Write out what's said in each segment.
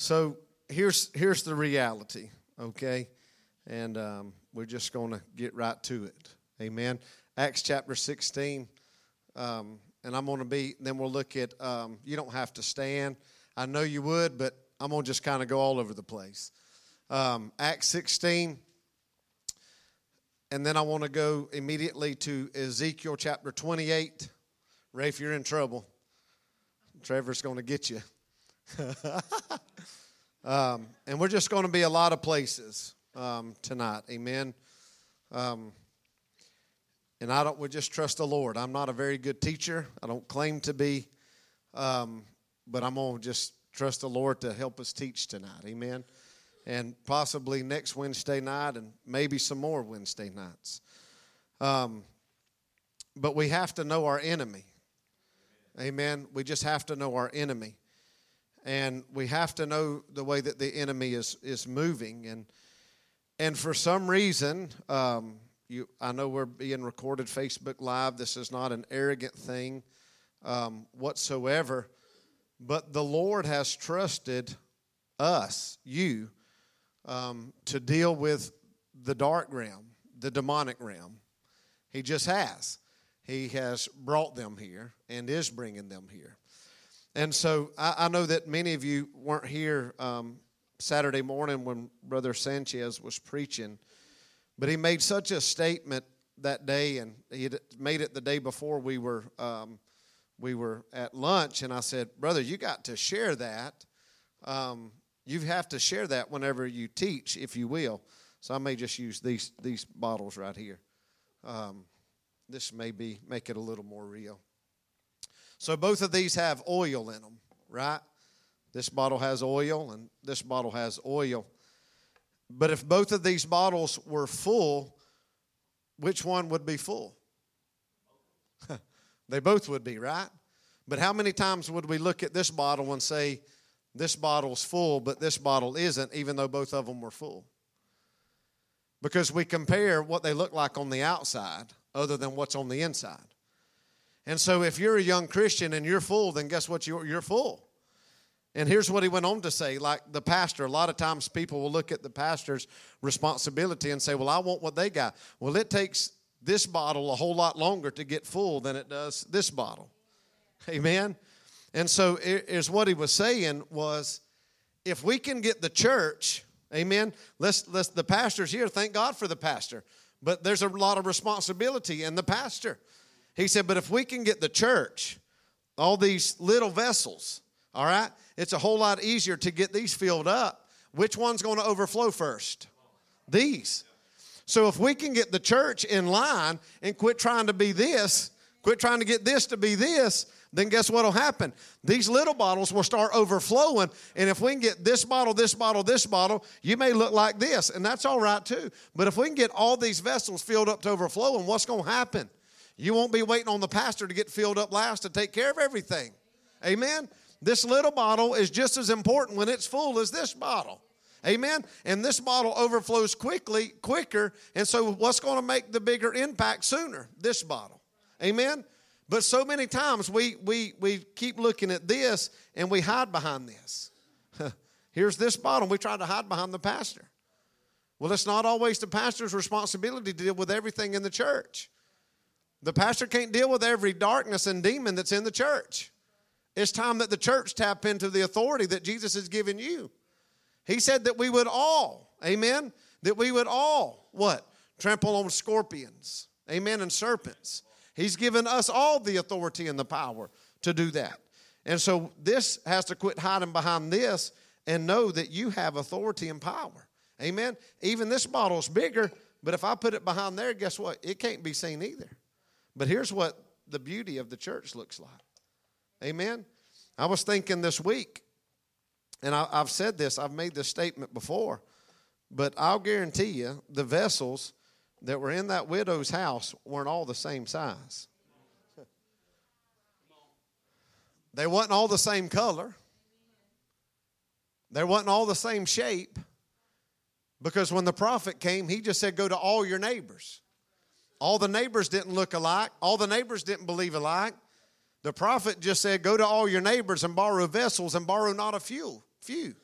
So here's here's the reality, okay? And um, we're just going to get right to it. Amen. Acts chapter 16. Um, and I'm going to be, then we'll look at, um, you don't have to stand. I know you would, but I'm going to just kind of go all over the place. Um, Acts 16. And then I want to go immediately to Ezekiel chapter 28. Ray, if you're in trouble, Trevor's going to get you. um, and we're just going to be a lot of places um, tonight. Amen. Um, and I don't. We just trust the Lord. I'm not a very good teacher. I don't claim to be, um, but I'm gonna just trust the Lord to help us teach tonight. Amen. And possibly next Wednesday night, and maybe some more Wednesday nights. Um, but we have to know our enemy. Amen. We just have to know our enemy. And we have to know the way that the enemy is, is moving. And, and for some reason, um, you, I know we're being recorded Facebook Live. This is not an arrogant thing um, whatsoever. But the Lord has trusted us, you, um, to deal with the dark realm, the demonic realm. He just has. He has brought them here and is bringing them here. And so I, I know that many of you weren't here um, Saturday morning when Brother Sanchez was preaching, but he made such a statement that day, and he had made it the day before we were um, we were at lunch, and I said, "Brother, you got to share that. Um, you have to share that whenever you teach, if you will." So I may just use these these bottles right here. Um, this may be make it a little more real. So both of these have oil in them, right? This bottle has oil and this bottle has oil. But if both of these bottles were full, which one would be full? they both would be, right? But how many times would we look at this bottle and say, this bottle's full, but this bottle isn't, even though both of them were full? Because we compare what they look like on the outside other than what's on the inside. And so if you're a young Christian and you're full, then guess what? You're, you're full. And here's what he went on to say like the pastor, a lot of times people will look at the pastor's responsibility and say, Well, I want what they got. Well, it takes this bottle a whole lot longer to get full than it does this bottle. Amen. And so is what he was saying was if we can get the church, amen, let's let's the pastor's here, thank God for the pastor. But there's a lot of responsibility in the pastor. He said, but if we can get the church, all these little vessels, all right, it's a whole lot easier to get these filled up. Which one's going to overflow first? These. So if we can get the church in line and quit trying to be this, quit trying to get this to be this, then guess what will happen? These little bottles will start overflowing. And if we can get this bottle, this bottle, this bottle, you may look like this, and that's all right too. But if we can get all these vessels filled up to overflowing, what's going to happen? You won't be waiting on the pastor to get filled up last to take care of everything. Amen? This little bottle is just as important when it's full as this bottle. Amen? And this bottle overflows quickly, quicker. And so, what's going to make the bigger impact sooner? This bottle. Amen? But so many times we, we, we keep looking at this and we hide behind this. Here's this bottle. We try to hide behind the pastor. Well, it's not always the pastor's responsibility to deal with everything in the church. The pastor can't deal with every darkness and demon that's in the church. It's time that the church tap into the authority that Jesus has given you. He said that we would all, amen, that we would all, what? Trample on scorpions, amen, and serpents. He's given us all the authority and the power to do that. And so this has to quit hiding behind this and know that you have authority and power. Amen. Even this bottle's bigger, but if I put it behind there, guess what? It can't be seen either. But here's what the beauty of the church looks like. Amen. I was thinking this week, and I, have said this, I've made this statement before, but I'll guarantee you the vessels that were in that widow's house weren't all the same size. They wasn't all the same color. They wasn't all the same shape. Because when the prophet came, he just said, Go to all your neighbors. All the neighbors didn't look alike, all the neighbors didn't believe alike. The prophet just said, Go to all your neighbors and borrow vessels and borrow not a few. Few.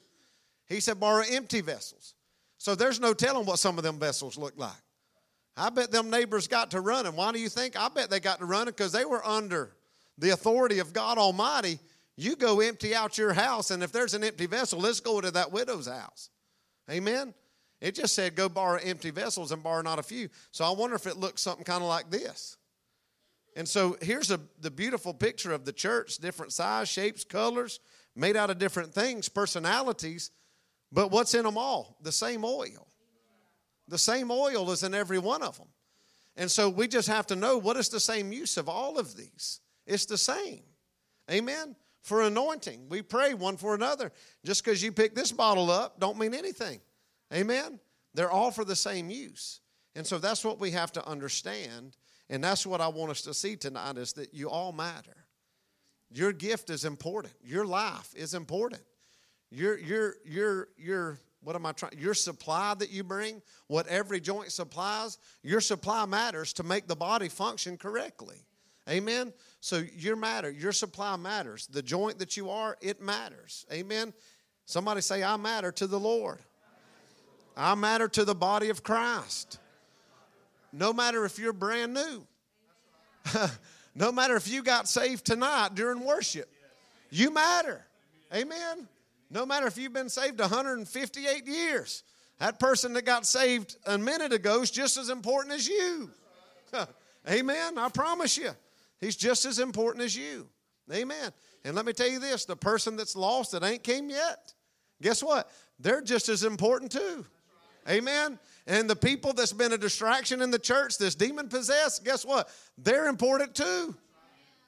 He said, borrow empty vessels. So there's no telling what some of them vessels look like. I bet them neighbors got to running. Why do you think? I bet they got to running because they were under the authority of God Almighty. You go empty out your house, and if there's an empty vessel, let's go to that widow's house. Amen. It just said go borrow empty vessels and borrow not a few. So I wonder if it looks something kind of like this. And so here's a, the beautiful picture of the church different size, shapes, colors, made out of different things, personalities. But what's in them all? The same oil. The same oil is in every one of them. And so we just have to know what is the same use of all of these. It's the same. Amen. For anointing, we pray one for another. Just because you pick this bottle up, don't mean anything. Amen. They're all for the same use. And so that's what we have to understand. And that's what I want us to see tonight is that you all matter. Your gift is important. Your life is important. Your your your your what am I trying? Your supply that you bring, what every joint supplies, your supply matters to make the body function correctly. Amen. So your matter, your supply matters. The joint that you are, it matters. Amen. Somebody say, I matter to the Lord. I matter to the body of Christ. No matter if you're brand new. no matter if you got saved tonight during worship. You matter. Amen. No matter if you've been saved 158 years, that person that got saved a minute ago is just as important as you. Amen. I promise you. He's just as important as you. Amen. And let me tell you this the person that's lost that ain't came yet, guess what? They're just as important too. Amen. And the people that's been a distraction in the church, this demon possessed, guess what? They're important too.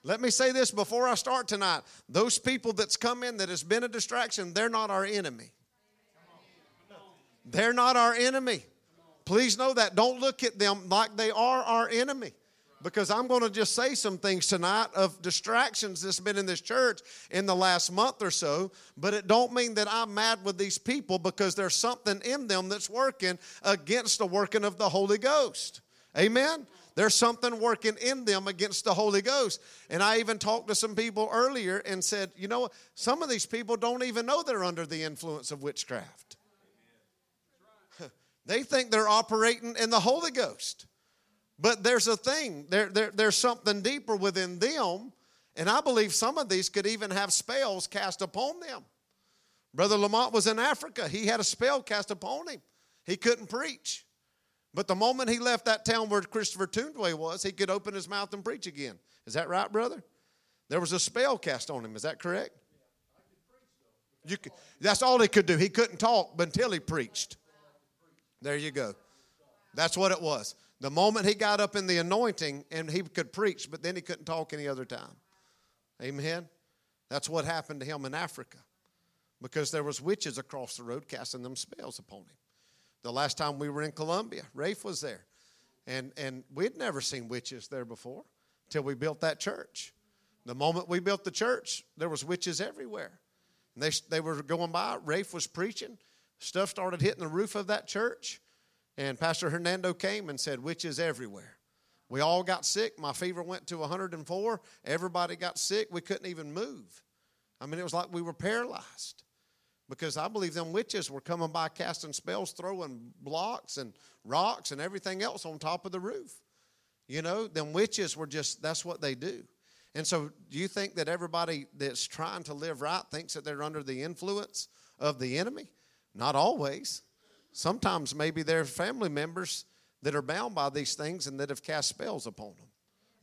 Let me say this before I start tonight. Those people that's come in that has been a distraction, they're not our enemy. They're not our enemy. Please know that. Don't look at them like they are our enemy. Because I'm going to just say some things tonight of distractions that's been in this church in the last month or so, but it don't mean that I'm mad with these people because there's something in them that's working against the working of the Holy Ghost. Amen. There's something working in them against the Holy Ghost. And I even talked to some people earlier and said, you know, some of these people don't even know they're under the influence of witchcraft. they think they're operating in the Holy Ghost. But there's a thing, there, there, there's something deeper within them. And I believe some of these could even have spells cast upon them. Brother Lamont was in Africa. He had a spell cast upon him. He couldn't preach. But the moment he left that town where Christopher Tundway was, he could open his mouth and preach again. Is that right, brother? There was a spell cast on him. Is that correct? You could, that's all he could do. He couldn't talk until he preached. There you go. That's what it was. The moment he got up in the anointing and he could preach, but then he couldn't talk any other time. Amen. That's what happened to him in Africa because there was witches across the road casting them spells upon him. The last time we were in Colombia, Rafe was there. And, and we'd never seen witches there before till we built that church. The moment we built the church, there was witches everywhere. And they, they were going by. Rafe was preaching. Stuff started hitting the roof of that church. And Pastor Hernando came and said, witches everywhere. We all got sick. My fever went to 104. Everybody got sick. We couldn't even move. I mean, it was like we were paralyzed because I believe them witches were coming by casting spells, throwing blocks and rocks and everything else on top of the roof. You know, them witches were just, that's what they do. And so, do you think that everybody that's trying to live right thinks that they're under the influence of the enemy? Not always. Sometimes maybe they're family members that are bound by these things and that have cast spells upon them.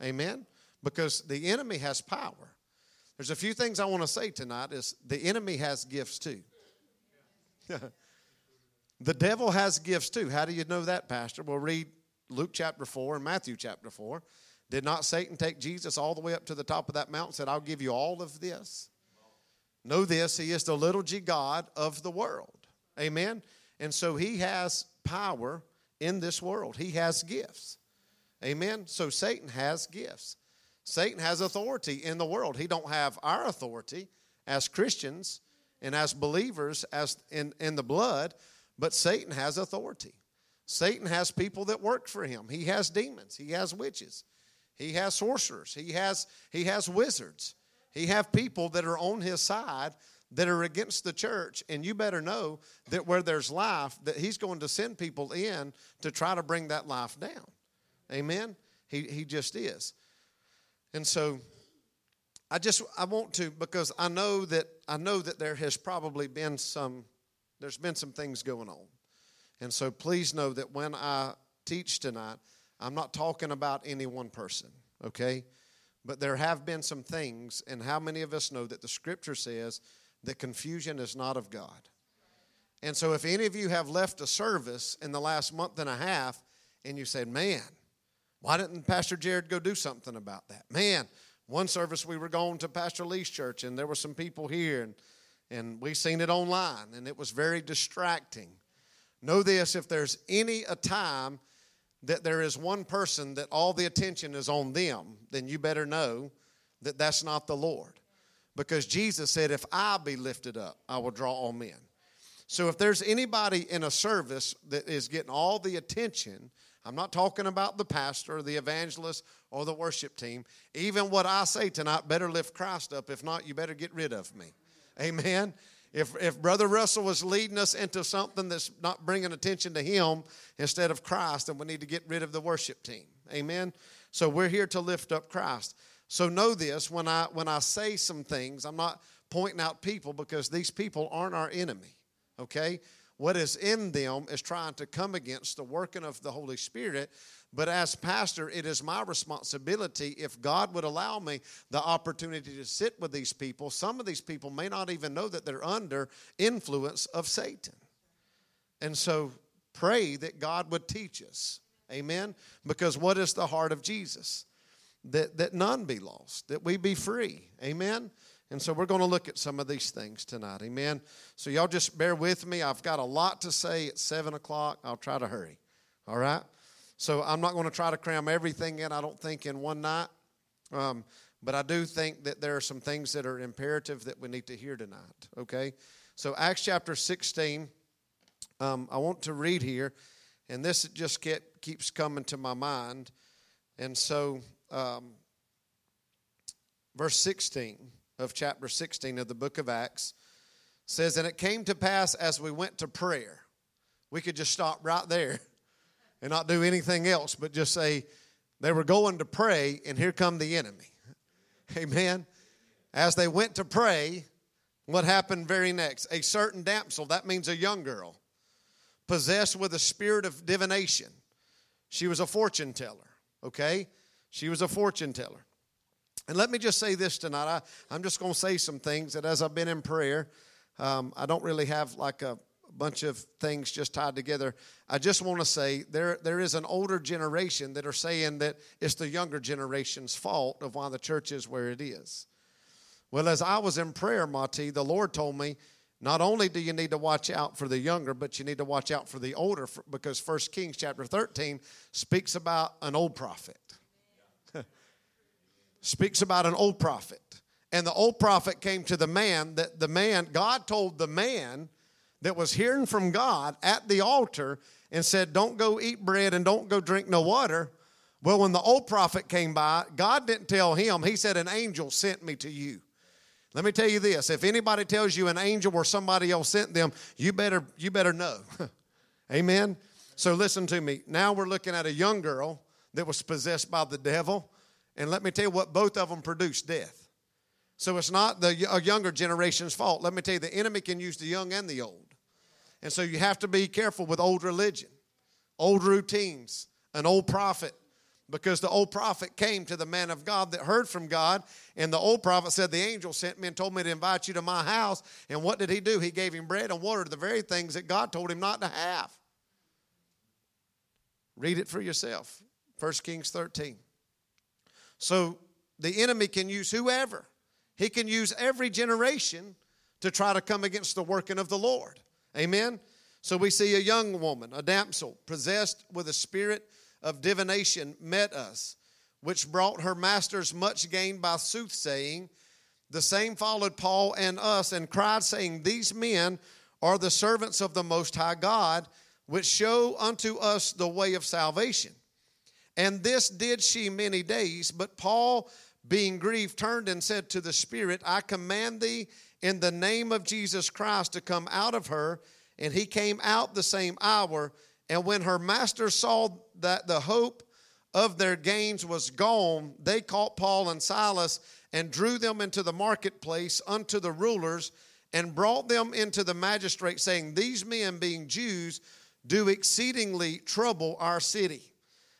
Amen? Because the enemy has power. There's a few things I want to say tonight is the enemy has gifts too. the devil has gifts too. How do you know that, Pastor? Well, read Luke chapter 4 and Matthew chapter 4. Did not Satan take Jesus all the way up to the top of that mountain and said, I'll give you all of this? Know this, he is the little g God of the world. Amen. And so he has power in this world. He has gifts. Amen. So Satan has gifts. Satan has authority in the world. He don't have our authority as Christians and as believers as in, in the blood, but Satan has authority. Satan has people that work for him. He has demons. He has witches. He has sorcerers. He has, he has wizards. He have people that are on his side that are against the church, and you better know that where there's life, that He's going to send people in to try to bring that life down. Amen? He, he just is. And so I just I want to because I know that I know that there has probably been some there's been some things going on. And so please know that when I teach tonight, I'm not talking about any one person, okay? But there have been some things, and how many of us know that the scripture says that confusion is not of God? And so if any of you have left a service in the last month and a half and you said, man, why didn't Pastor Jared go do something about that? Man, one service we were going to Pastor Lee's church and there were some people here and, and we seen it online and it was very distracting. Know this if there's any a time that there is one person that all the attention is on them, then you better know that that's not the Lord. Because Jesus said, If I be lifted up, I will draw all men. So if there's anybody in a service that is getting all the attention, I'm not talking about the pastor or the evangelist or the worship team. Even what I say tonight better lift Christ up. If not, you better get rid of me. Amen. If, if Brother Russell was leading us into something that's not bringing attention to him instead of Christ, then we need to get rid of the worship team. Amen. So we're here to lift up Christ. So know this when I when I say some things, I'm not pointing out people because these people aren't our enemy. Okay? what is in them is trying to come against the working of the Holy Spirit. But as pastor, it is my responsibility, if God would allow me the opportunity to sit with these people, some of these people may not even know that they're under influence of Satan. And so pray that God would teach us. Amen. Because what is the heart of Jesus? That, that none be lost, that we be free. Amen. And so we're going to look at some of these things tonight. Amen. So y'all just bear with me. I've got a lot to say at 7 o'clock. I'll try to hurry. All right? So I'm not going to try to cram everything in, I don't think, in one night. Um, but I do think that there are some things that are imperative that we need to hear tonight. Okay? So Acts chapter 16, um, I want to read here, and this just get, keeps coming to my mind. And so, um, verse 16 of chapter 16 of the book of Acts says, And it came to pass as we went to prayer. We could just stop right there and not do anything else, but just say, They were going to pray, and here come the enemy. Amen. As they went to pray, what happened very next? A certain damsel, that means a young girl, possessed with a spirit of divination. She was a fortune teller, okay? She was a fortune teller. And let me just say this tonight. I, am just going to say some things that as I've been in prayer, um, I don't really have like a bunch of things just tied together. I just want to say there, there is an older generation that are saying that it's the younger generation's fault of why the church is where it is. Well, as I was in prayer, Mati, the Lord told me, not only do you need to watch out for the younger, but you need to watch out for the older because First Kings chapter 13 speaks about an old prophet speaks about an old prophet. And the old prophet came to the man that the man, God told the man that was hearing from God at the altar and said, Don't go eat bread and don't go drink no water. Well, when the old prophet came by, God didn't tell him. He said, An angel sent me to you. Let me tell you this if anybody tells you an angel or somebody else sent them, you better, you better know. Amen. So listen to me. Now we're looking at a young girl that was possessed by the devil. And let me tell you what both of them produce death. So it's not the younger generation's fault. Let me tell you, the enemy can use the young and the old. And so you have to be careful with old religion, old routines, an old prophet. Because the old prophet came to the man of God that heard from God, and the old prophet said, The angel sent me and told me to invite you to my house. And what did he do? He gave him bread and water, the very things that God told him not to have. Read it for yourself. 1 Kings 13. So the enemy can use whoever, he can use every generation to try to come against the working of the Lord. Amen? So we see a young woman, a damsel, possessed with a spirit of divination, met us, which brought her masters much gain by soothsaying. The same followed Paul and us and cried, saying, These men are the servants of the Most High God, which show unto us the way of salvation. And this did she many days. But Paul, being grieved, turned and said to the Spirit, I command thee in the name of Jesus Christ to come out of her. And he came out the same hour. And when her master saw that the hope of their gains was gone, they caught Paul and Silas and drew them into the marketplace unto the rulers and brought them into the magistrate, saying, These men, being Jews, do exceedingly trouble our city.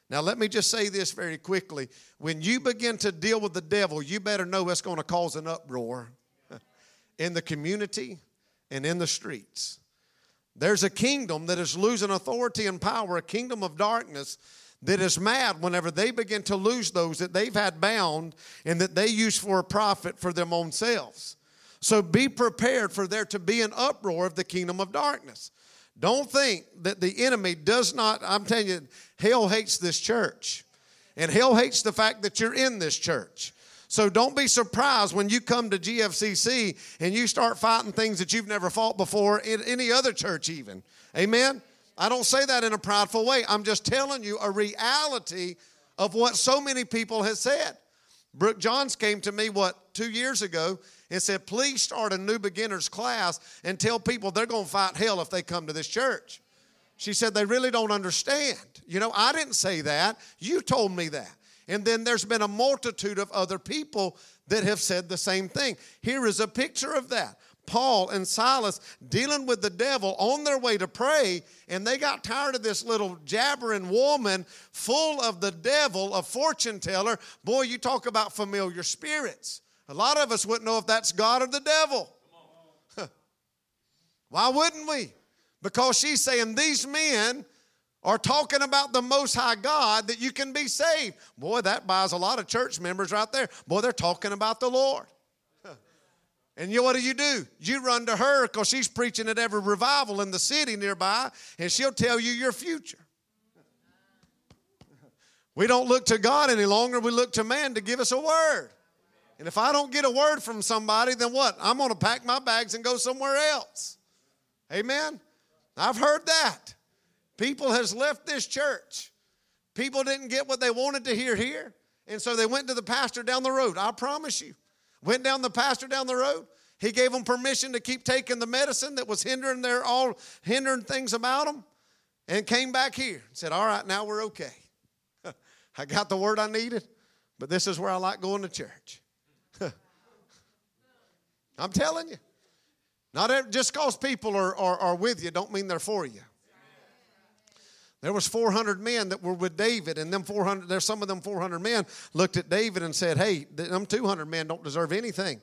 Now, let me just say this very quickly. When you begin to deal with the devil, you better know it's going to cause an uproar in the community and in the streets. There's a kingdom that is losing authority and power, a kingdom of darkness that is mad whenever they begin to lose those that they've had bound and that they use for a profit for them own selves. So be prepared for there to be an uproar of the kingdom of darkness. Don't think that the enemy does not, I'm telling you, hell hates this church. And hell hates the fact that you're in this church. So don't be surprised when you come to GFCC and you start fighting things that you've never fought before in any other church, even. Amen? I don't say that in a prideful way. I'm just telling you a reality of what so many people have said. Brooke Johns came to me, what, two years ago, and said, please start a new beginners class and tell people they're going to fight hell if they come to this church. She said, they really don't understand. You know, I didn't say that. You told me that. And then there's been a multitude of other people that have said the same thing. Here is a picture of that. Paul and Silas dealing with the devil on their way to pray, and they got tired of this little jabbering woman full of the devil, a fortune teller. Boy, you talk about familiar spirits. A lot of us wouldn't know if that's God or the devil. Why wouldn't we? Because she's saying these men are talking about the Most High God that you can be saved. Boy, that buys a lot of church members right there. Boy, they're talking about the Lord. And you, what do you do? You run to her because she's preaching at every revival in the city nearby, and she'll tell you your future. We don't look to God any longer, we look to man to give us a word. And if I don't get a word from somebody, then what? I'm going to pack my bags and go somewhere else. Amen? I've heard that. People has left this church. People didn't get what they wanted to hear here. And so they went to the pastor down the road. I promise you. Went down the pastor down the road. He gave them permission to keep taking the medicine that was hindering their all hindering things about them and came back here and said, All right, now we're okay. I got the word I needed, but this is where I like going to church. I'm telling you. Not just because people are, are, are with you, don't mean they're for you. There was 400 men that were with David, and them 400, there's some of them 400 men looked at David and said, "Hey, them 200 men don't deserve anything.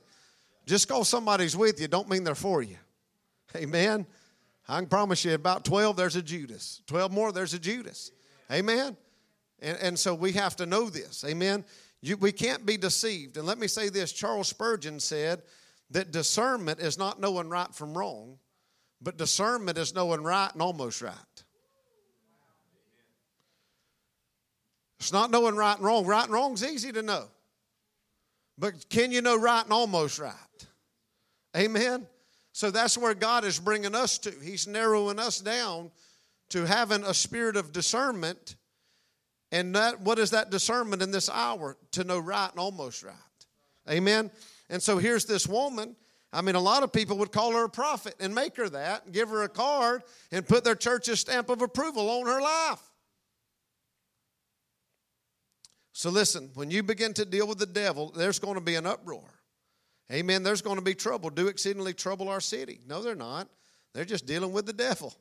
Just because somebody's with you, don't mean they're for you." Amen. I can promise you, about 12, there's a Judas. 12 more, there's a Judas. Amen. And, and so we have to know this. Amen. You, we can't be deceived. And let me say this Charles Spurgeon said that discernment is not knowing right from wrong, but discernment is knowing right and almost right. It's not knowing right and wrong. Right and wrong is easy to know. But can you know right and almost right? Amen. So that's where God is bringing us to. He's narrowing us down to having a spirit of discernment and that, what is that discernment in this hour? To know right and almost right. Amen. And so here's this woman. I mean, a lot of people would call her a prophet and make her that, and give her a card and put their church's stamp of approval on her life. So listen, when you begin to deal with the devil, there's going to be an uproar. Amen. There's going to be trouble. Do exceedingly trouble our city. No, they're not. They're just dealing with the devil.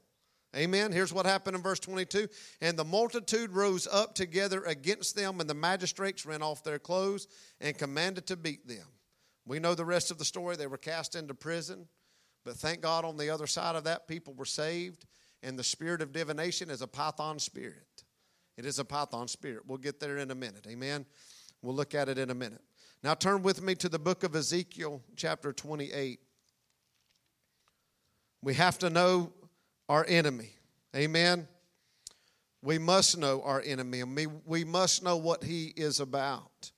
Amen. Here's what happened in verse 22. And the multitude rose up together against them, and the magistrates rent off their clothes and commanded to beat them. We know the rest of the story. They were cast into prison. But thank God on the other side of that, people were saved. And the spirit of divination is a python spirit. It is a python spirit. We'll get there in a minute. Amen. We'll look at it in a minute. Now turn with me to the book of Ezekiel, chapter 28. We have to know our enemy. Amen. We must know our enemy and we, we must know what he is about.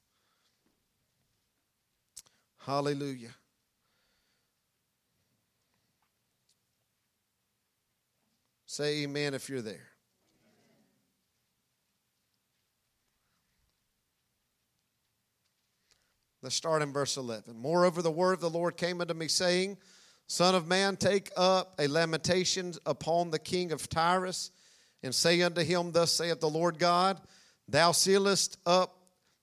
Hallelujah. Say amen if you're there. Let's start in verse 11. Moreover, the word of the Lord came unto me, saying, Son of man, take up a lamentation upon the king of Tyrus, and say unto him, Thus saith the Lord God, Thou sealest up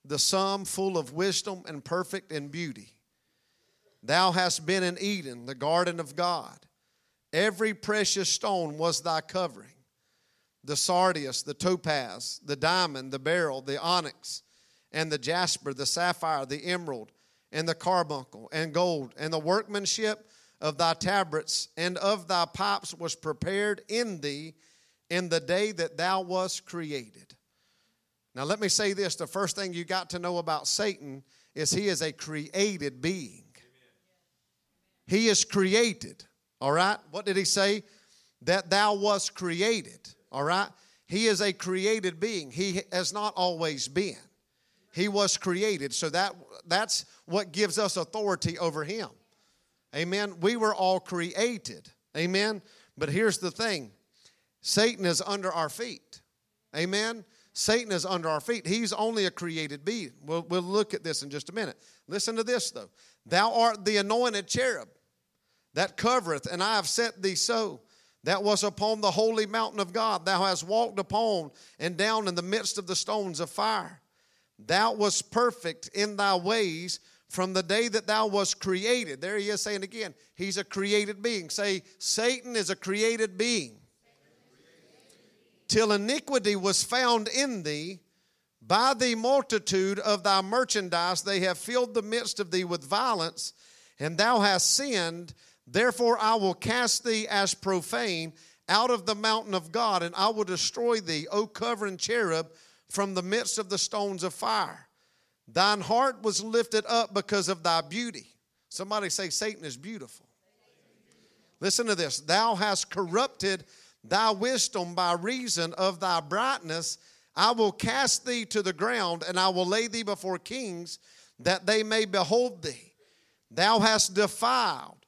the sum full of wisdom and perfect in beauty. Thou hast been in Eden, the garden of God. Every precious stone was thy covering the sardius, the topaz, the diamond, the beryl, the onyx and the jasper, the sapphire, the emerald, and the carbuncle, and gold, and the workmanship of thy tabrets and of thy pipes was prepared in thee in the day that thou wast created. Now, let me say this the first thing you got to know about Satan is he is a created being. He is created, all right? What did he say? That thou was created, all right? He is a created being. He has not always been. He was created. So that that's what gives us authority over him. Amen. We were all created. Amen. But here's the thing. Satan is under our feet. Amen. Satan is under our feet. He's only a created being. We'll, we'll look at this in just a minute. Listen to this, though. Thou art the anointed cherub that covereth, and I have set thee so. That was upon the holy mountain of God. Thou hast walked upon and down in the midst of the stones of fire. Thou wast perfect in thy ways from the day that thou wast created. There he is saying again, he's a created being. Say, Satan is a created being. Till iniquity was found in thee, by the multitude of thy merchandise, they have filled the midst of thee with violence, and thou hast sinned. Therefore, I will cast thee as profane out of the mountain of God, and I will destroy thee, O covering cherub from the midst of the stones of fire. Thine heart was lifted up because of thy beauty. Somebody say, Satan is beautiful. Listen to this. Thou hast corrupted thy wisdom by reason of thy brightness. I will cast thee to the ground, and I will lay thee before kings, that they may behold thee. Thou hast defiled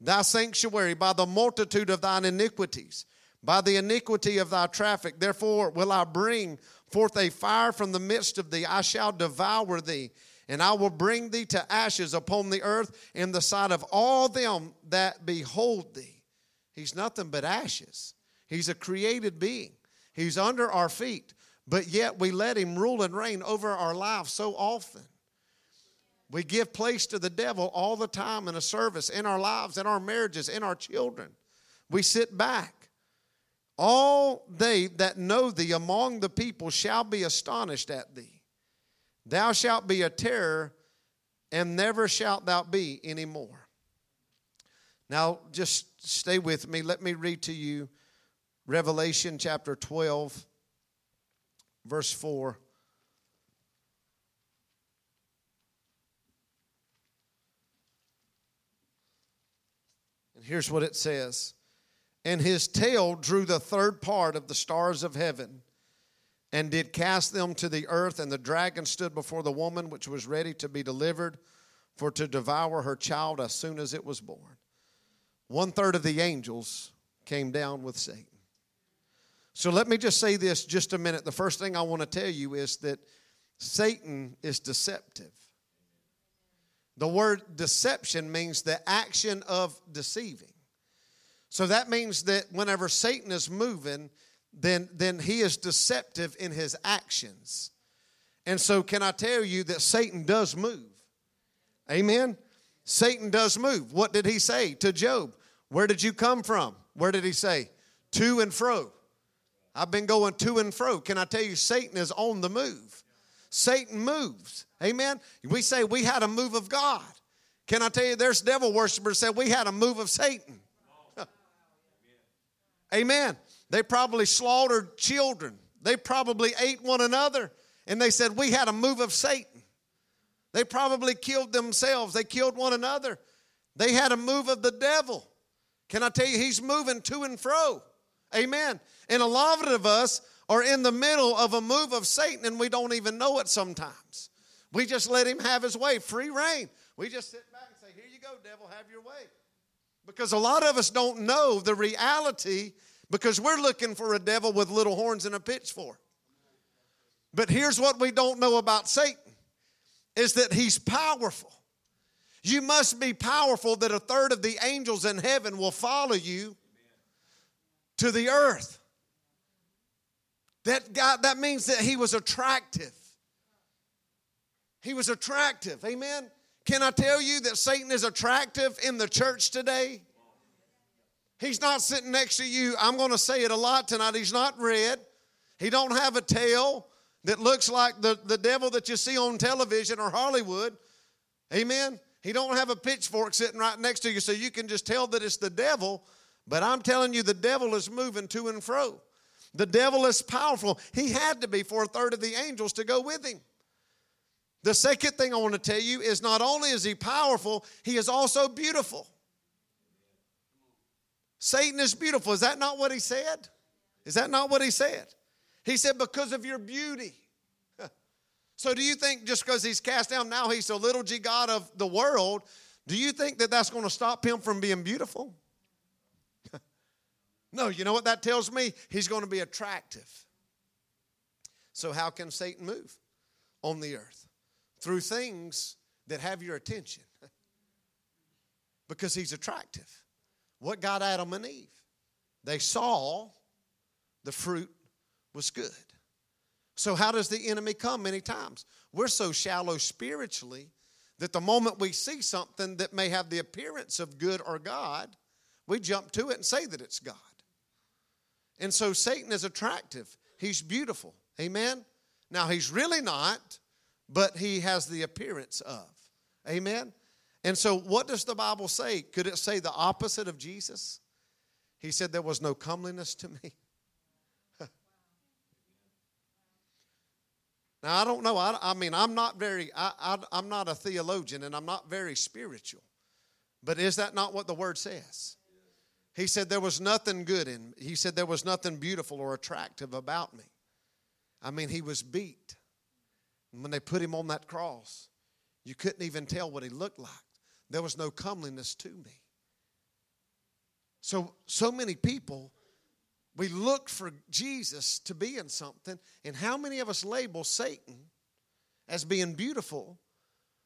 thy sanctuary by the multitude of thine iniquities, by the iniquity of thy traffic. Therefore will I bring forth a fire from the midst of thee. I shall devour thee, and I will bring thee to ashes upon the earth in the sight of all them that behold thee. He's nothing but ashes. He's a created being. He's under our feet, but yet we let him rule and reign over our lives so often. We give place to the devil all the time in a service, in our lives, in our marriages, in our children. We sit back. All they that know thee among the people shall be astonished at thee. Thou shalt be a terror, and never shalt thou be any more. Now, just stay with me. Let me read to you Revelation chapter 12, verse 4. And here's what it says and his tail drew the third part of the stars of heaven and did cast them to the earth. And the dragon stood before the woman which was ready to be delivered for to devour her child as soon as it was born. One third of the angels came down with Satan. So let me just say this just a minute. The first thing I want to tell you is that Satan is deceptive. The word deception means the action of deceiving. So that means that whenever Satan is moving, then, then he is deceptive in his actions. And so, can I tell you that Satan does move? Amen? Satan does move. What did he say to Job? Where did you come from? Where did he say? To and fro. I've been going to and fro. Can I tell you, Satan is on the move? Satan moves. Amen? We say we had a move of God. Can I tell you, there's devil worshippers said we had a move of Satan. Amen. They probably slaughtered children. They probably ate one another. And they said, We had a move of Satan. They probably killed themselves. They killed one another. They had a move of the devil. Can I tell you, he's moving to and fro. Amen. And a lot of us are in the middle of a move of Satan and we don't even know it sometimes. We just let him have his way, free rein. We just sit back and say, Here you go, devil, have your way. Because a lot of us don't know the reality because we're looking for a devil with little horns and a pitchfork. But here's what we don't know about Satan is that he's powerful. You must be powerful that a third of the angels in heaven will follow you to the earth. That God, that means that he was attractive. He was attractive. Amen. Can I tell you that Satan is attractive in the church today? He's not sitting next to you. I'm going to say it a lot tonight. He's not red. He don't have a tail that looks like the, the devil that you see on television or Hollywood. Amen. He don't have a pitchfork sitting right next to you so you can just tell that it's the devil. But I'm telling you, the devil is moving to and fro. The devil is powerful. He had to be for a third of the angels to go with him. The second thing I want to tell you is not only is he powerful, he is also beautiful. Satan is beautiful. Is that not what he said? Is that not what he said? He said, because of your beauty. So, do you think just because he's cast down now, he's the little g God of the world, do you think that that's going to stop him from being beautiful? No, you know what that tells me? He's going to be attractive. So, how can Satan move on the earth? Through things that have your attention. because he's attractive. What got Adam and Eve? They saw the fruit was good. So, how does the enemy come many times? We're so shallow spiritually that the moment we see something that may have the appearance of good or God, we jump to it and say that it's God. And so Satan is attractive. He's beautiful. Amen? Now, he's really not, but he has the appearance of. Amen? And so, what does the Bible say? Could it say the opposite of Jesus? He said, There was no comeliness to me. now, I don't know. I, I mean, I'm not very, I, I, I'm not a theologian and I'm not very spiritual. But is that not what the word says? He said there was nothing good in me. He said there was nothing beautiful or attractive about me. I mean, he was beat. when they put him on that cross, you couldn't even tell what he looked like. There was no comeliness to me. So, so many people, we look for Jesus to be in something, and how many of us label Satan as being beautiful,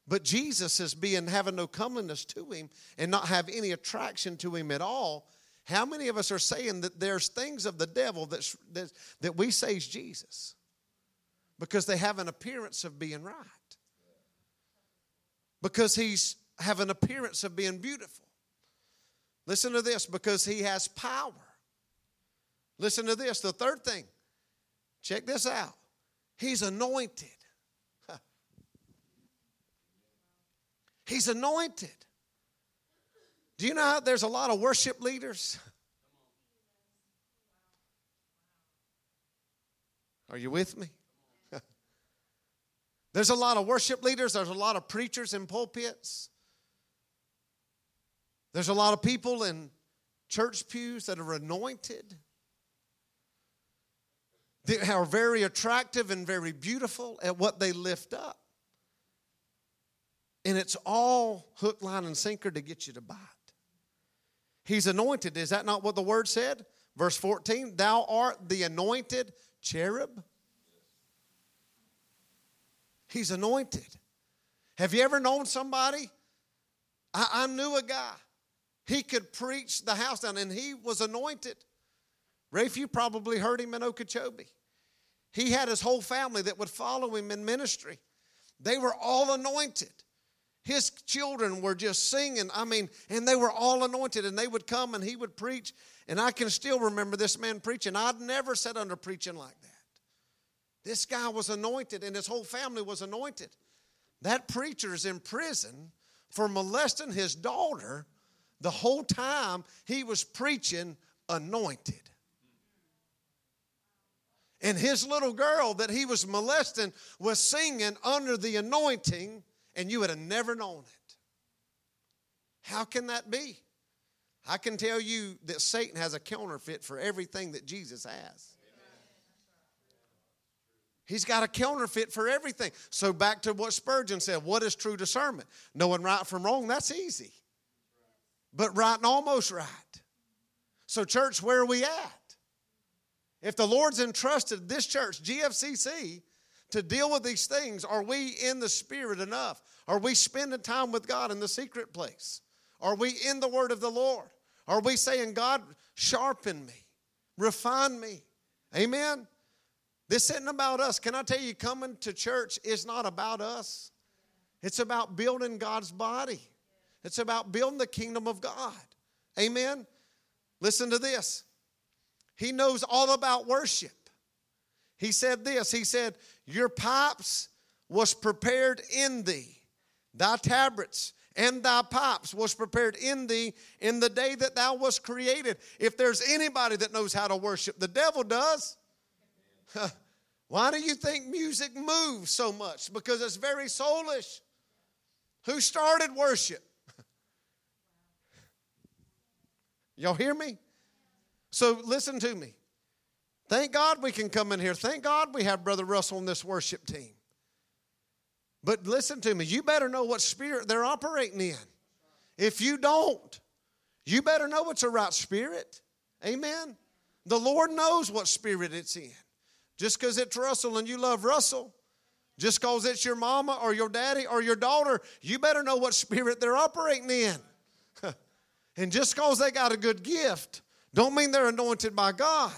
but Jesus as being having no comeliness to him and not have any attraction to him at all? How many of us are saying that there's things of the devil that's, that, that we say is Jesus? Because they have an appearance of being right. Because he's have an appearance of being beautiful. Listen to this, because he has power. Listen to this, the third thing. Check this out. He's anointed. He's anointed. Do you know how there's a lot of worship leaders? Are you with me? there's a lot of worship leaders, there's a lot of preachers in pulpits. There's a lot of people in church pews that are anointed. They are very attractive and very beautiful at what they lift up. And it's all hook, line, and sinker to get you to buy. He's anointed. Is that not what the word said? Verse 14, thou art the anointed cherub. He's anointed. Have you ever known somebody? I, I knew a guy. He could preach the house down, and he was anointed. Rafe, you probably heard him in Okeechobee. He had his whole family that would follow him in ministry. They were all anointed. His children were just singing. I mean, and they were all anointed, and they would come and he would preach. And I can still remember this man preaching. I'd never sat under preaching like that. This guy was anointed, and his whole family was anointed. That preacher's in prison for molesting his daughter the whole time he was preaching anointed. And his little girl that he was molesting was singing under the anointing and you would have never known it. How can that be? I can tell you that Satan has a counterfeit for everything that Jesus has. He's got a counterfeit for everything. So, back to what Spurgeon said what is true discernment? Knowing right from wrong, that's easy. But right and almost right. So, church, where are we at? If the Lord's entrusted this church, GFCC, to deal with these things? Are we in the Spirit enough? Are we spending time with God in the secret place? Are we in the Word of the Lord? Are we saying, God, sharpen me, refine me? Amen? This isn't about us. Can I tell you, coming to church is not about us, it's about building God's body, it's about building the kingdom of God. Amen? Listen to this. He knows all about worship. He said this He said, Your pipes was prepared in thee, thy tabrets and thy pipes was prepared in thee in the day that thou was created. If there's anybody that knows how to worship, the devil does. Why do you think music moves so much? Because it's very soulish. Who started worship? Y'all hear me? So listen to me. Thank God we can come in here. Thank God we have Brother Russell on this worship team. But listen to me, you better know what spirit they're operating in. If you don't, you better know it's a right spirit. Amen. The Lord knows what spirit it's in. Just because it's Russell and you love Russell, just because it's your mama or your daddy or your daughter, you better know what spirit they're operating in. and just because they got a good gift, don't mean they're anointed by God.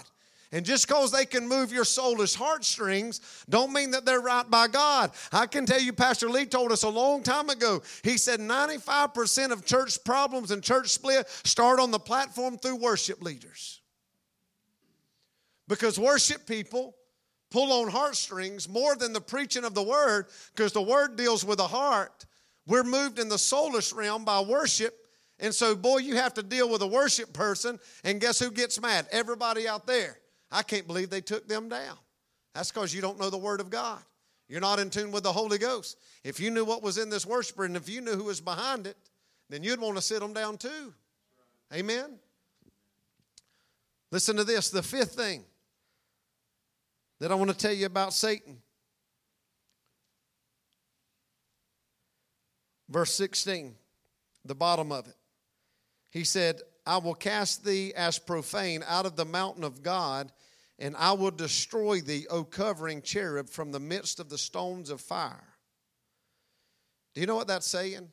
And just because they can move your soulless heartstrings, don't mean that they're right by God. I can tell you, Pastor Lee told us a long time ago, he said 95% of church problems and church split start on the platform through worship leaders. Because worship people pull on heartstrings more than the preaching of the word, because the word deals with the heart. We're moved in the soulless realm by worship. And so, boy, you have to deal with a worship person, and guess who gets mad? Everybody out there. I can't believe they took them down. That's because you don't know the Word of God. You're not in tune with the Holy Ghost. If you knew what was in this worshiper and if you knew who was behind it, then you'd want to sit them down too. Amen? Listen to this the fifth thing that I want to tell you about Satan. Verse 16, the bottom of it. He said, I will cast thee as profane out of the mountain of God, and I will destroy thee, O covering cherub, from the midst of the stones of fire. Do you know what that's saying?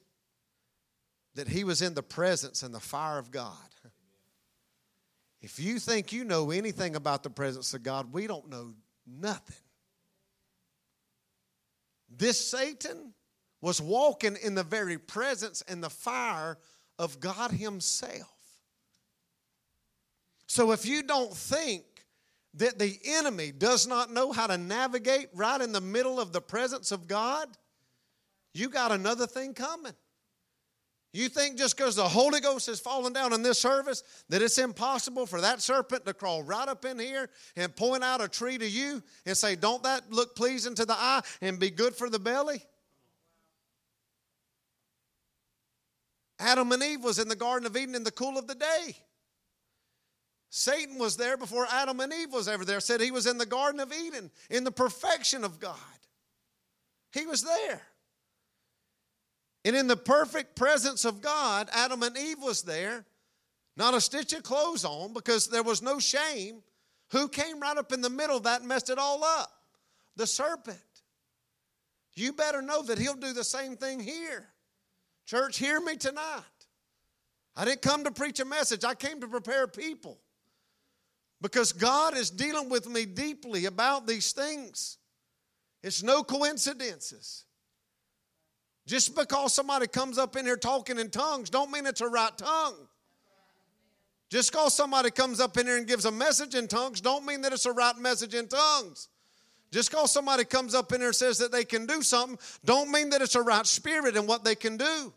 That he was in the presence and the fire of God. If you think you know anything about the presence of God, we don't know nothing. This Satan was walking in the very presence and the fire of God Himself. So if you don't think that the enemy does not know how to navigate right in the middle of the presence of God, you got another thing coming. You think just because the Holy Ghost has fallen down in this service that it's impossible for that serpent to crawl right up in here and point out a tree to you and say, Don't that look pleasing to the eye and be good for the belly? Adam and Eve was in the Garden of Eden in the cool of the day. Satan was there before Adam and Eve was ever there. Said he was in the Garden of Eden in the perfection of God. He was there. And in the perfect presence of God, Adam and Eve was there. Not a stitch of clothes on because there was no shame. Who came right up in the middle of that and messed it all up? The serpent. You better know that he'll do the same thing here. Church, hear me tonight. I didn't come to preach a message, I came to prepare people because God is dealing with me deeply about these things. It's no coincidences. Just because somebody comes up in here talking in tongues, don't mean it's a right tongue. Just because somebody comes up in here and gives a message in tongues, don't mean that it's a right message in tongues. Just because somebody comes up in here and says that they can do something, don't mean that it's a right spirit in what they can do.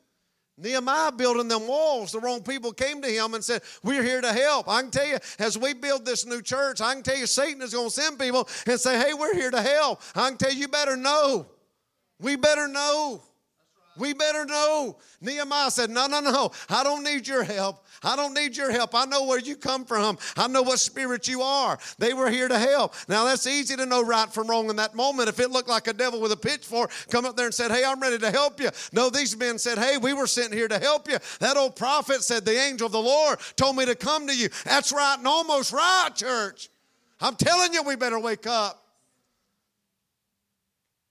Nehemiah building them walls, the wrong people came to him and said, We're here to help. I can tell you, as we build this new church, I can tell you Satan is going to send people and say, Hey, we're here to help. I can tell you, you better know. We better know. We better know. Nehemiah said, No, no, no. I don't need your help. I don't need your help. I know where you come from. I know what spirit you are. They were here to help. Now, that's easy to know right from wrong in that moment. If it looked like a devil with a pitchfork come up there and said, Hey, I'm ready to help you. No, these men said, Hey, we were sent here to help you. That old prophet said, The angel of the Lord told me to come to you. That's right and almost right, church. I'm telling you, we better wake up.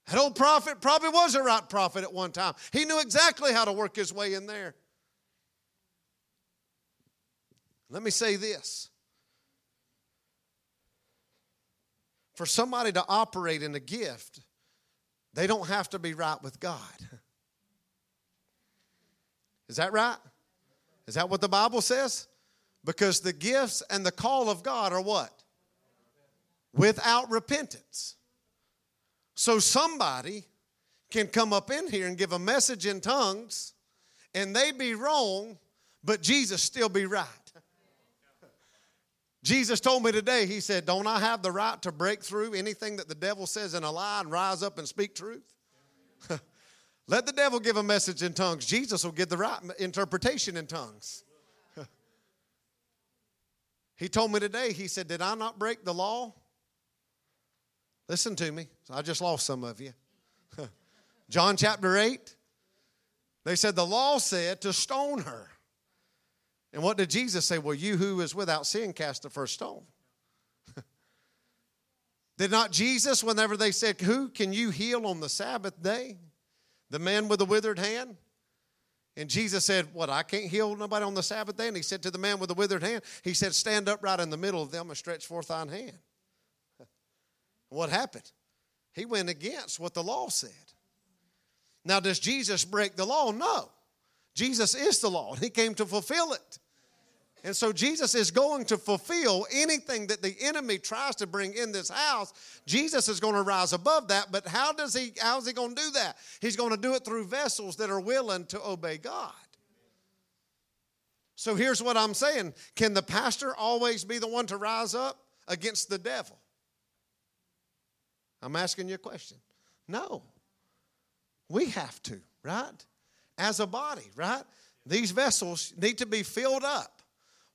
That old prophet probably was a right prophet at one time. He knew exactly how to work his way in there. Let me say this for somebody to operate in a gift, they don't have to be right with God. Is that right? Is that what the Bible says? Because the gifts and the call of God are what? Without repentance. So somebody can come up in here and give a message in tongues and they be wrong, but Jesus still be right. Jesus told me today, He said, Don't I have the right to break through anything that the devil says in a lie and rise up and speak truth? Let the devil give a message in tongues. Jesus will give the right interpretation in tongues. he told me today, He said, Did I not break the law? Listen to me. I just lost some of you. John chapter 8, they said the law said to stone her. And what did Jesus say? Well, you who is without sin cast the first stone. did not Jesus, whenever they said, Who can you heal on the Sabbath day? The man with the withered hand? And Jesus said, What, I can't heal nobody on the Sabbath day? And he said to the man with the withered hand, He said, Stand up right in the middle of them and stretch forth thine hand. what happened? He went against what the law said. Now, does Jesus break the law? No. Jesus is the law, and he came to fulfill it. And so Jesus is going to fulfill anything that the enemy tries to bring in this house. Jesus is going to rise above that, but how does he how is he going to do that? He's going to do it through vessels that are willing to obey God. So here's what I'm saying. Can the pastor always be the one to rise up against the devil? I'm asking you a question. No. We have to, right? As a body, right? These vessels need to be filled up.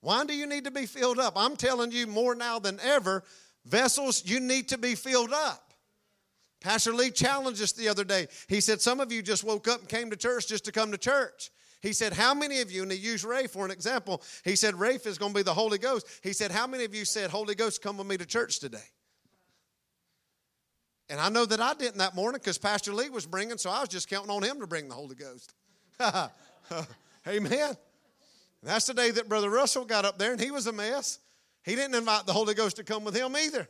Why do you need to be filled up? I'm telling you more now than ever, vessels, you need to be filled up. Pastor Lee challenged us the other day. He said, Some of you just woke up and came to church just to come to church. He said, How many of you, and he used Ray for an example, he said, Rafe is going to be the Holy Ghost. He said, How many of you said, Holy Ghost, come with me to church today? And I know that I didn't that morning because Pastor Lee was bringing, so I was just counting on him to bring the Holy Ghost. Amen. That's the day that Brother Russell got up there and he was a mess. He didn't invite the Holy Ghost to come with him either.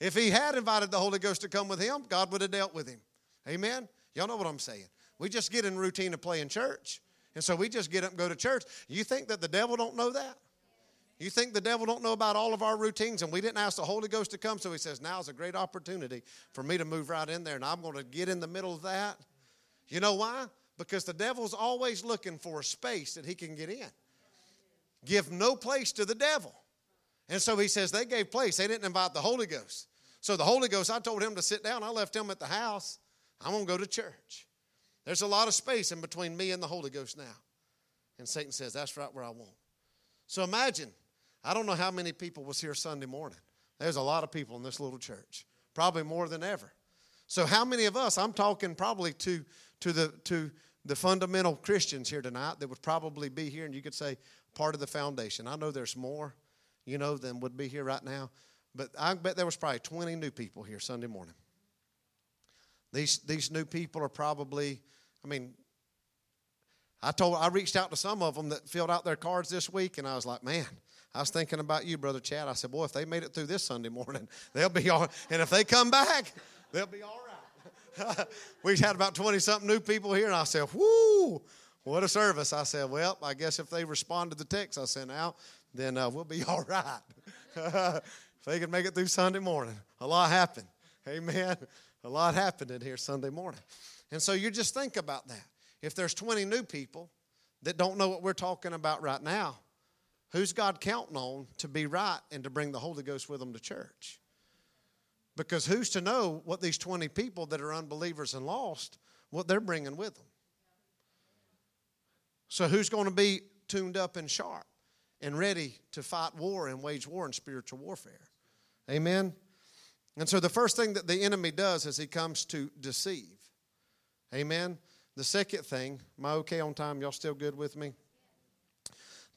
If he had invited the Holy Ghost to come with him, God would have dealt with him. Amen? Y'all know what I'm saying. We just get in routine of playing church. And so we just get up and go to church. You think that the devil don't know that? You think the devil don't know about all of our routines and we didn't ask the Holy Ghost to come so he says now's a great opportunity for me to move right in there and I'm going to get in the middle of that. You know why? Because the devil's always looking for a space that he can get in. Give no place to the devil. And so he says they gave place. They didn't invite the Holy Ghost. So the Holy Ghost, I told him to sit down. I left him at the house. I'm going to go to church. There's a lot of space in between me and the Holy Ghost now. And Satan says, that's right where I want. So imagine, I don't know how many people was here Sunday morning. There's a lot of people in this little church, probably more than ever. So how many of us, I'm talking probably to, to, the, to the fundamental Christians here tonight that would probably be here, and you could say, part of the foundation. I know there's more, you know, than would be here right now, but I bet there was probably 20 new people here Sunday morning. These, these new people are probably, I mean, I told, I reached out to some of them that filled out their cards this week, and I was like, man, I was thinking about you, Brother Chad. I said, boy, if they made it through this Sunday morning, they'll be all, and if they come back, they'll be all right. We've had about 20 something new people here, and I said, whoo, what a service. I said, Well, I guess if they respond to the text I sent out, then uh, we'll be all right. if they can make it through Sunday morning, a lot happened. Amen. A lot happened in here Sunday morning. And so you just think about that. If there's 20 new people that don't know what we're talking about right now, who's God counting on to be right and to bring the Holy Ghost with them to church? Because who's to know what these 20 people that are unbelievers and lost, what they're bringing with them? So, who's going to be tuned up and sharp and ready to fight war and wage war and spiritual warfare? Amen. And so, the first thing that the enemy does is he comes to deceive. Amen. The second thing, am I okay on time? Y'all still good with me?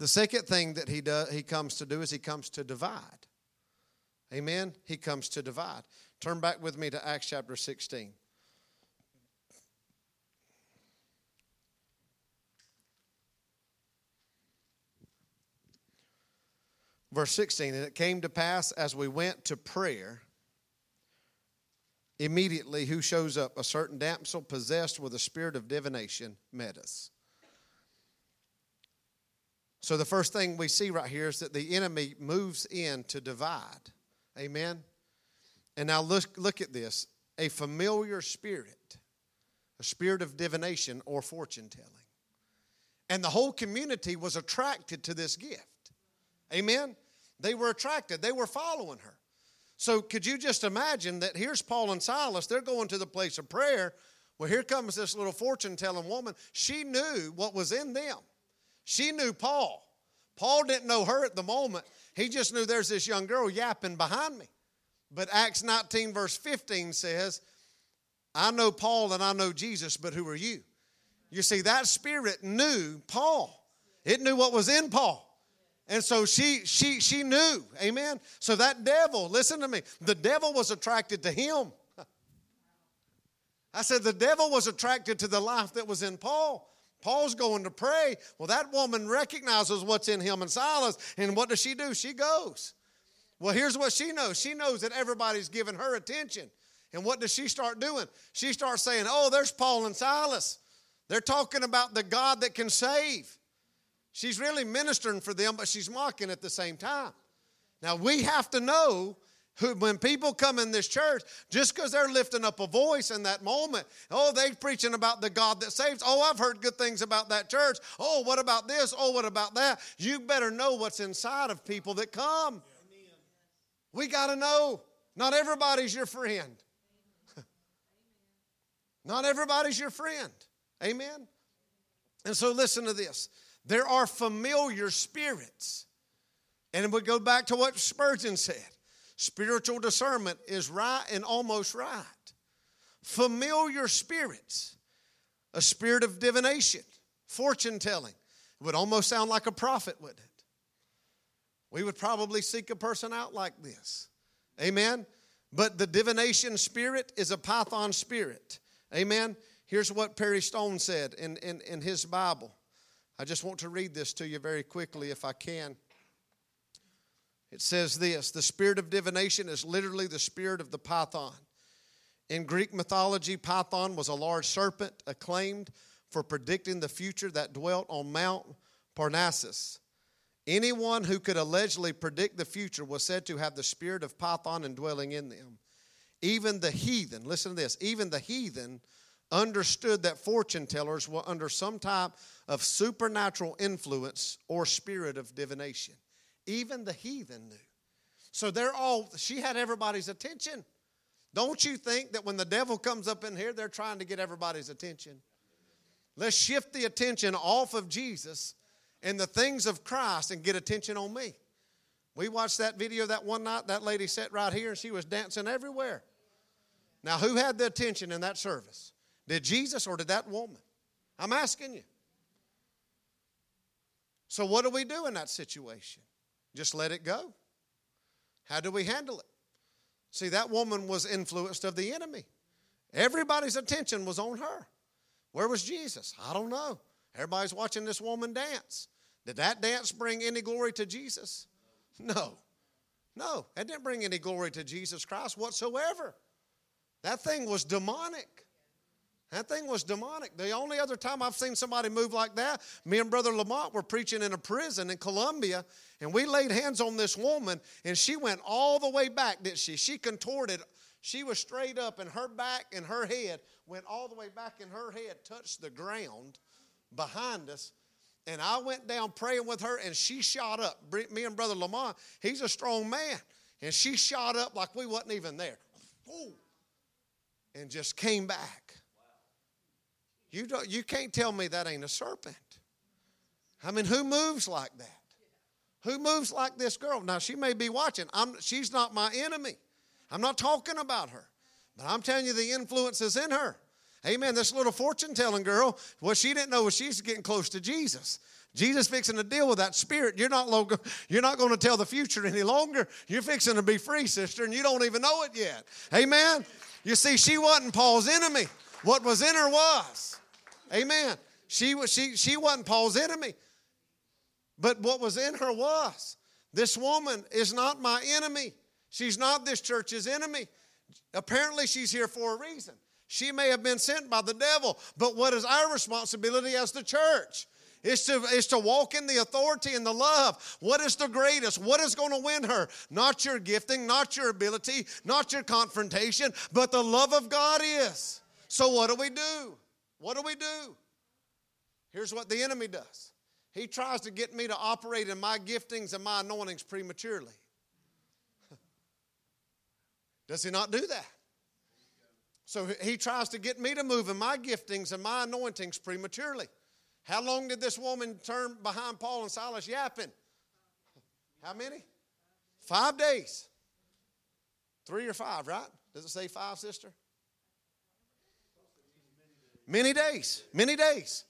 The second thing that he does, he comes to do is he comes to divide. Amen. He comes to divide. Turn back with me to Acts chapter 16. Verse 16, and it came to pass as we went to prayer, immediately who shows up? A certain damsel possessed with a spirit of divination met us so the first thing we see right here is that the enemy moves in to divide. Amen. And now look, look at this a familiar spirit, a spirit of divination or fortune telling. And the whole community was attracted to this gift. Amen. They were attracted, they were following her. So could you just imagine that here's Paul and Silas, they're going to the place of prayer. Well, here comes this little fortune telling woman. She knew what was in them. She knew Paul. Paul didn't know her at the moment. He just knew there's this young girl yapping behind me. But Acts 19, verse 15 says, I know Paul and I know Jesus, but who are you? You see, that spirit knew Paul. It knew what was in Paul. And so she she she knew. Amen. So that devil, listen to me, the devil was attracted to him. I said the devil was attracted to the life that was in Paul. Paul's going to pray. Well, that woman recognizes what's in him and Silas. And what does she do? She goes. Well, here's what she knows she knows that everybody's giving her attention. And what does she start doing? She starts saying, Oh, there's Paul and Silas. They're talking about the God that can save. She's really ministering for them, but she's mocking at the same time. Now, we have to know who, when people come in this church, just because they're lifting up a voice in that moment, oh, they're preaching about the God that saves. Oh, I've heard good things about that church. Oh, what about this? Oh, what about that? You better know what's inside of people that come. Amen. We got to know. Not everybody's your friend. Not everybody's your friend. Amen. And so listen to this. There are familiar spirits. And we go back to what Spurgeon said. Spiritual discernment is right and almost right. Familiar spirits, a spirit of divination, fortune telling. It would almost sound like a prophet, wouldn't it? We would probably seek a person out like this. Amen. But the divination spirit is a python spirit. Amen. Here's what Perry Stone said in, in, in his Bible. I just want to read this to you very quickly if I can. It says this the spirit of divination is literally the spirit of the python. In Greek mythology, Python was a large serpent acclaimed for predicting the future that dwelt on Mount Parnassus. Anyone who could allegedly predict the future was said to have the spirit of Python indwelling in them. Even the heathen, listen to this, even the heathen understood that fortune tellers were under some type of supernatural influence or spirit of divination. Even the heathen knew. So they're all, she had everybody's attention. Don't you think that when the devil comes up in here, they're trying to get everybody's attention? Let's shift the attention off of Jesus and the things of Christ and get attention on me. We watched that video that one night. That lady sat right here and she was dancing everywhere. Now, who had the attention in that service? Did Jesus or did that woman? I'm asking you. So, what do we do in that situation? Just let it go. How do we handle it? See, that woman was influenced of the enemy. Everybody's attention was on her. Where was Jesus? I don't know. Everybody's watching this woman dance. Did that dance bring any glory to Jesus? No. No, it didn't bring any glory to Jesus Christ whatsoever. That thing was demonic. That thing was demonic. The only other time I've seen somebody move like that, me and Brother Lamont were preaching in a prison in Colombia, and we laid hands on this woman, and she went all the way back, didn't she? She contorted. She was straight up, and her back and her head went all the way back, and her head touched the ground behind us. And I went down praying with her, and she shot up. Me and Brother Lamont, he's a strong man, and she shot up like we wasn't even there. Ooh, and just came back. You, don't, you can't tell me that ain't a serpent. I mean, who moves like that? Who moves like this girl? Now, she may be watching. I'm, she's not my enemy. I'm not talking about her. But I'm telling you, the influence is in her. Amen. This little fortune telling girl, what she didn't know she's getting close to Jesus. Jesus fixing to deal with that spirit. You're not, lo- you're not going to tell the future any longer. You're fixing to be free, sister, and you don't even know it yet. Amen. You see, she wasn't Paul's enemy. What was in her was. Amen. She, was, she, she wasn't Paul's enemy. But what was in her was. This woman is not my enemy. She's not this church's enemy. Apparently, she's here for a reason. She may have been sent by the devil, but what is our responsibility as the church? Is to, is to walk in the authority and the love. What is the greatest? What is going to win her? Not your gifting, not your ability, not your confrontation, but the love of God is. So, what do we do? What do we do? Here's what the enemy does he tries to get me to operate in my giftings and my anointings prematurely. Does he not do that? So he tries to get me to move in my giftings and my anointings prematurely. How long did this woman turn behind Paul and Silas yapping? How many? Five days. Three or five, right? Does it say five, sister? Many days. Many days.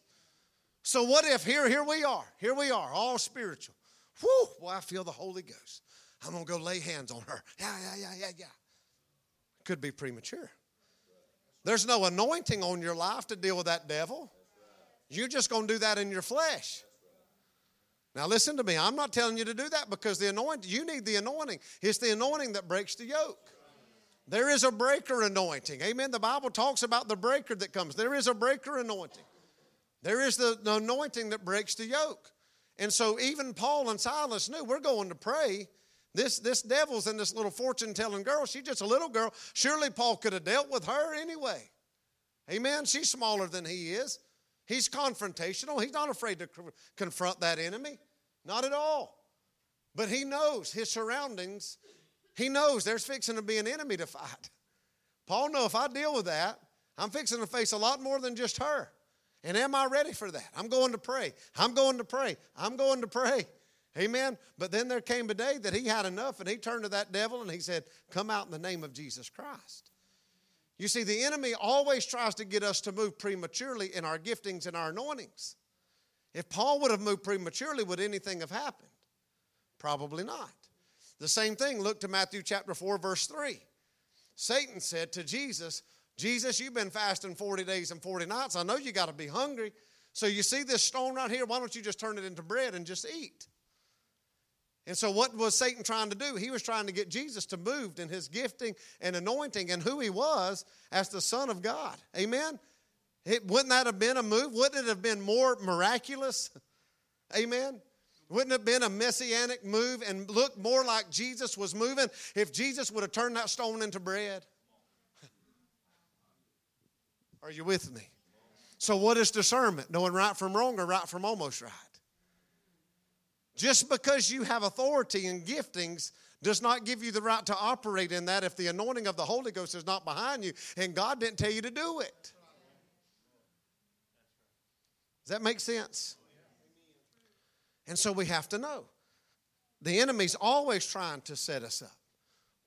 So what if here, here we are, here we are, all spiritual. Whew, boy, I feel the Holy Ghost. I'm gonna go lay hands on her. Yeah, yeah, yeah, yeah, yeah. Could be premature. There's no anointing on your life to deal with that devil. You're just to do that in your flesh. Now, listen to me. I'm not telling you to do that because the anointing, you need the anointing. It's the anointing that breaks the yoke. There is a breaker anointing. Amen. The Bible talks about the breaker that comes. There is a breaker anointing. There is the, the anointing that breaks the yoke. And so, even Paul and Silas knew we're going to pray. This, this devil's in this little fortune telling girl. She's just a little girl. Surely Paul could have dealt with her anyway. Amen. She's smaller than he is. He's confrontational. He's not afraid to confront that enemy. Not at all. But he knows his surroundings. He knows there's fixing to be an enemy to fight. Paul know if I deal with that, I'm fixing to face a lot more than just her. And am I ready for that? I'm going to pray. I'm going to pray. I'm going to pray. Amen. But then there came a day that he had enough and he turned to that devil and he said, Come out in the name of Jesus Christ. You see, the enemy always tries to get us to move prematurely in our giftings and our anointings. If Paul would have moved prematurely, would anything have happened? Probably not. The same thing, look to Matthew chapter 4, verse 3. Satan said to Jesus, Jesus, you've been fasting 40 days and 40 nights. I know you got to be hungry. So you see this stone right here? Why don't you just turn it into bread and just eat? And so, what was Satan trying to do? He was trying to get Jesus to move in his gifting and anointing and who he was as the Son of God. Amen? It, wouldn't that have been a move? Wouldn't it have been more miraculous? Amen? Wouldn't it have been a messianic move and look more like Jesus was moving if Jesus would have turned that stone into bread? Are you with me? So, what is discernment? Knowing right from wrong or right from almost right? Just because you have authority and giftings does not give you the right to operate in that if the anointing of the Holy Ghost is not behind you and God didn't tell you to do it. Does that make sense? And so we have to know. The enemy's always trying to set us up.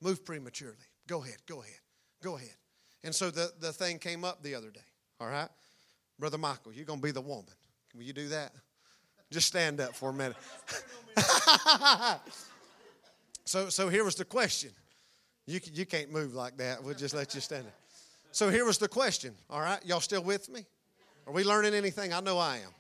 Move prematurely. Go ahead, go ahead, go ahead. And so the, the thing came up the other day. All right? Brother Michael, you're going to be the woman. Will you do that? Just stand up for a minute. so, so here was the question. You, you can't move like that. We'll just let you stand there. So here was the question. All right, y'all still with me? Are we learning anything? I know I am.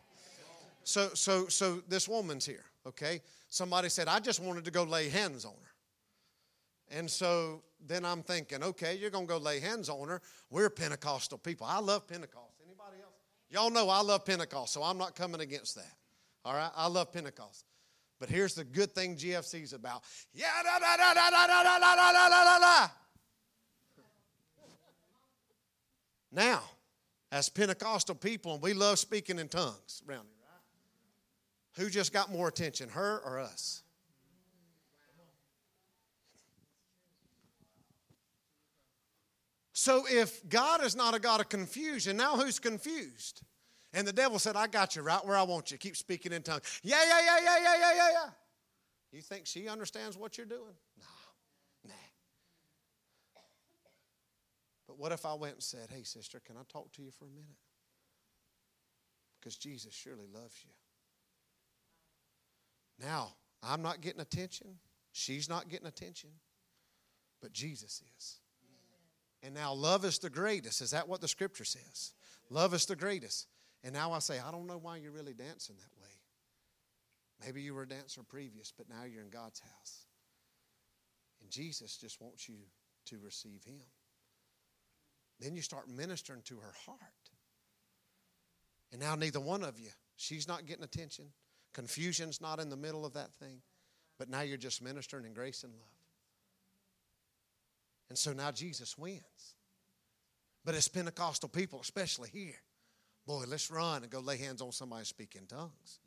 So, so, so this woman's here. Okay. Somebody said, I just wanted to go lay hands on her. And so then I'm thinking, okay, you're going to go lay hands on her. We're Pentecostal people. I love Pentecost. Anybody else? Y'all know I love Pentecost, so I'm not coming against that. All right? I love Pentecost. But here's the good thing GFC's about. Yeah, da da da da da da da da da da. Now, as Pentecostal people, and we love speaking in tongues around here? Who just got more attention, her or us? So if God is not a God of confusion, now who's confused? And the devil said, I got you right where I want you. Keep speaking in tongues. Yeah, yeah, yeah, yeah, yeah, yeah, yeah, yeah. You think she understands what you're doing? No. Nah. But what if I went and said, Hey, sister, can I talk to you for a minute? Because Jesus surely loves you. Now, I'm not getting attention. She's not getting attention. But Jesus is. And now love is the greatest. Is that what the scripture says? Love is the greatest. And now I say, I don't know why you're really dancing that way. Maybe you were a dancer previous, but now you're in God's house. And Jesus just wants you to receive Him. Then you start ministering to her heart. And now neither one of you, she's not getting attention. Confusion's not in the middle of that thing. But now you're just ministering in grace and love. And so now Jesus wins. But as Pentecostal people, especially here, boy, let's run and go lay hands on somebody speaking tongues.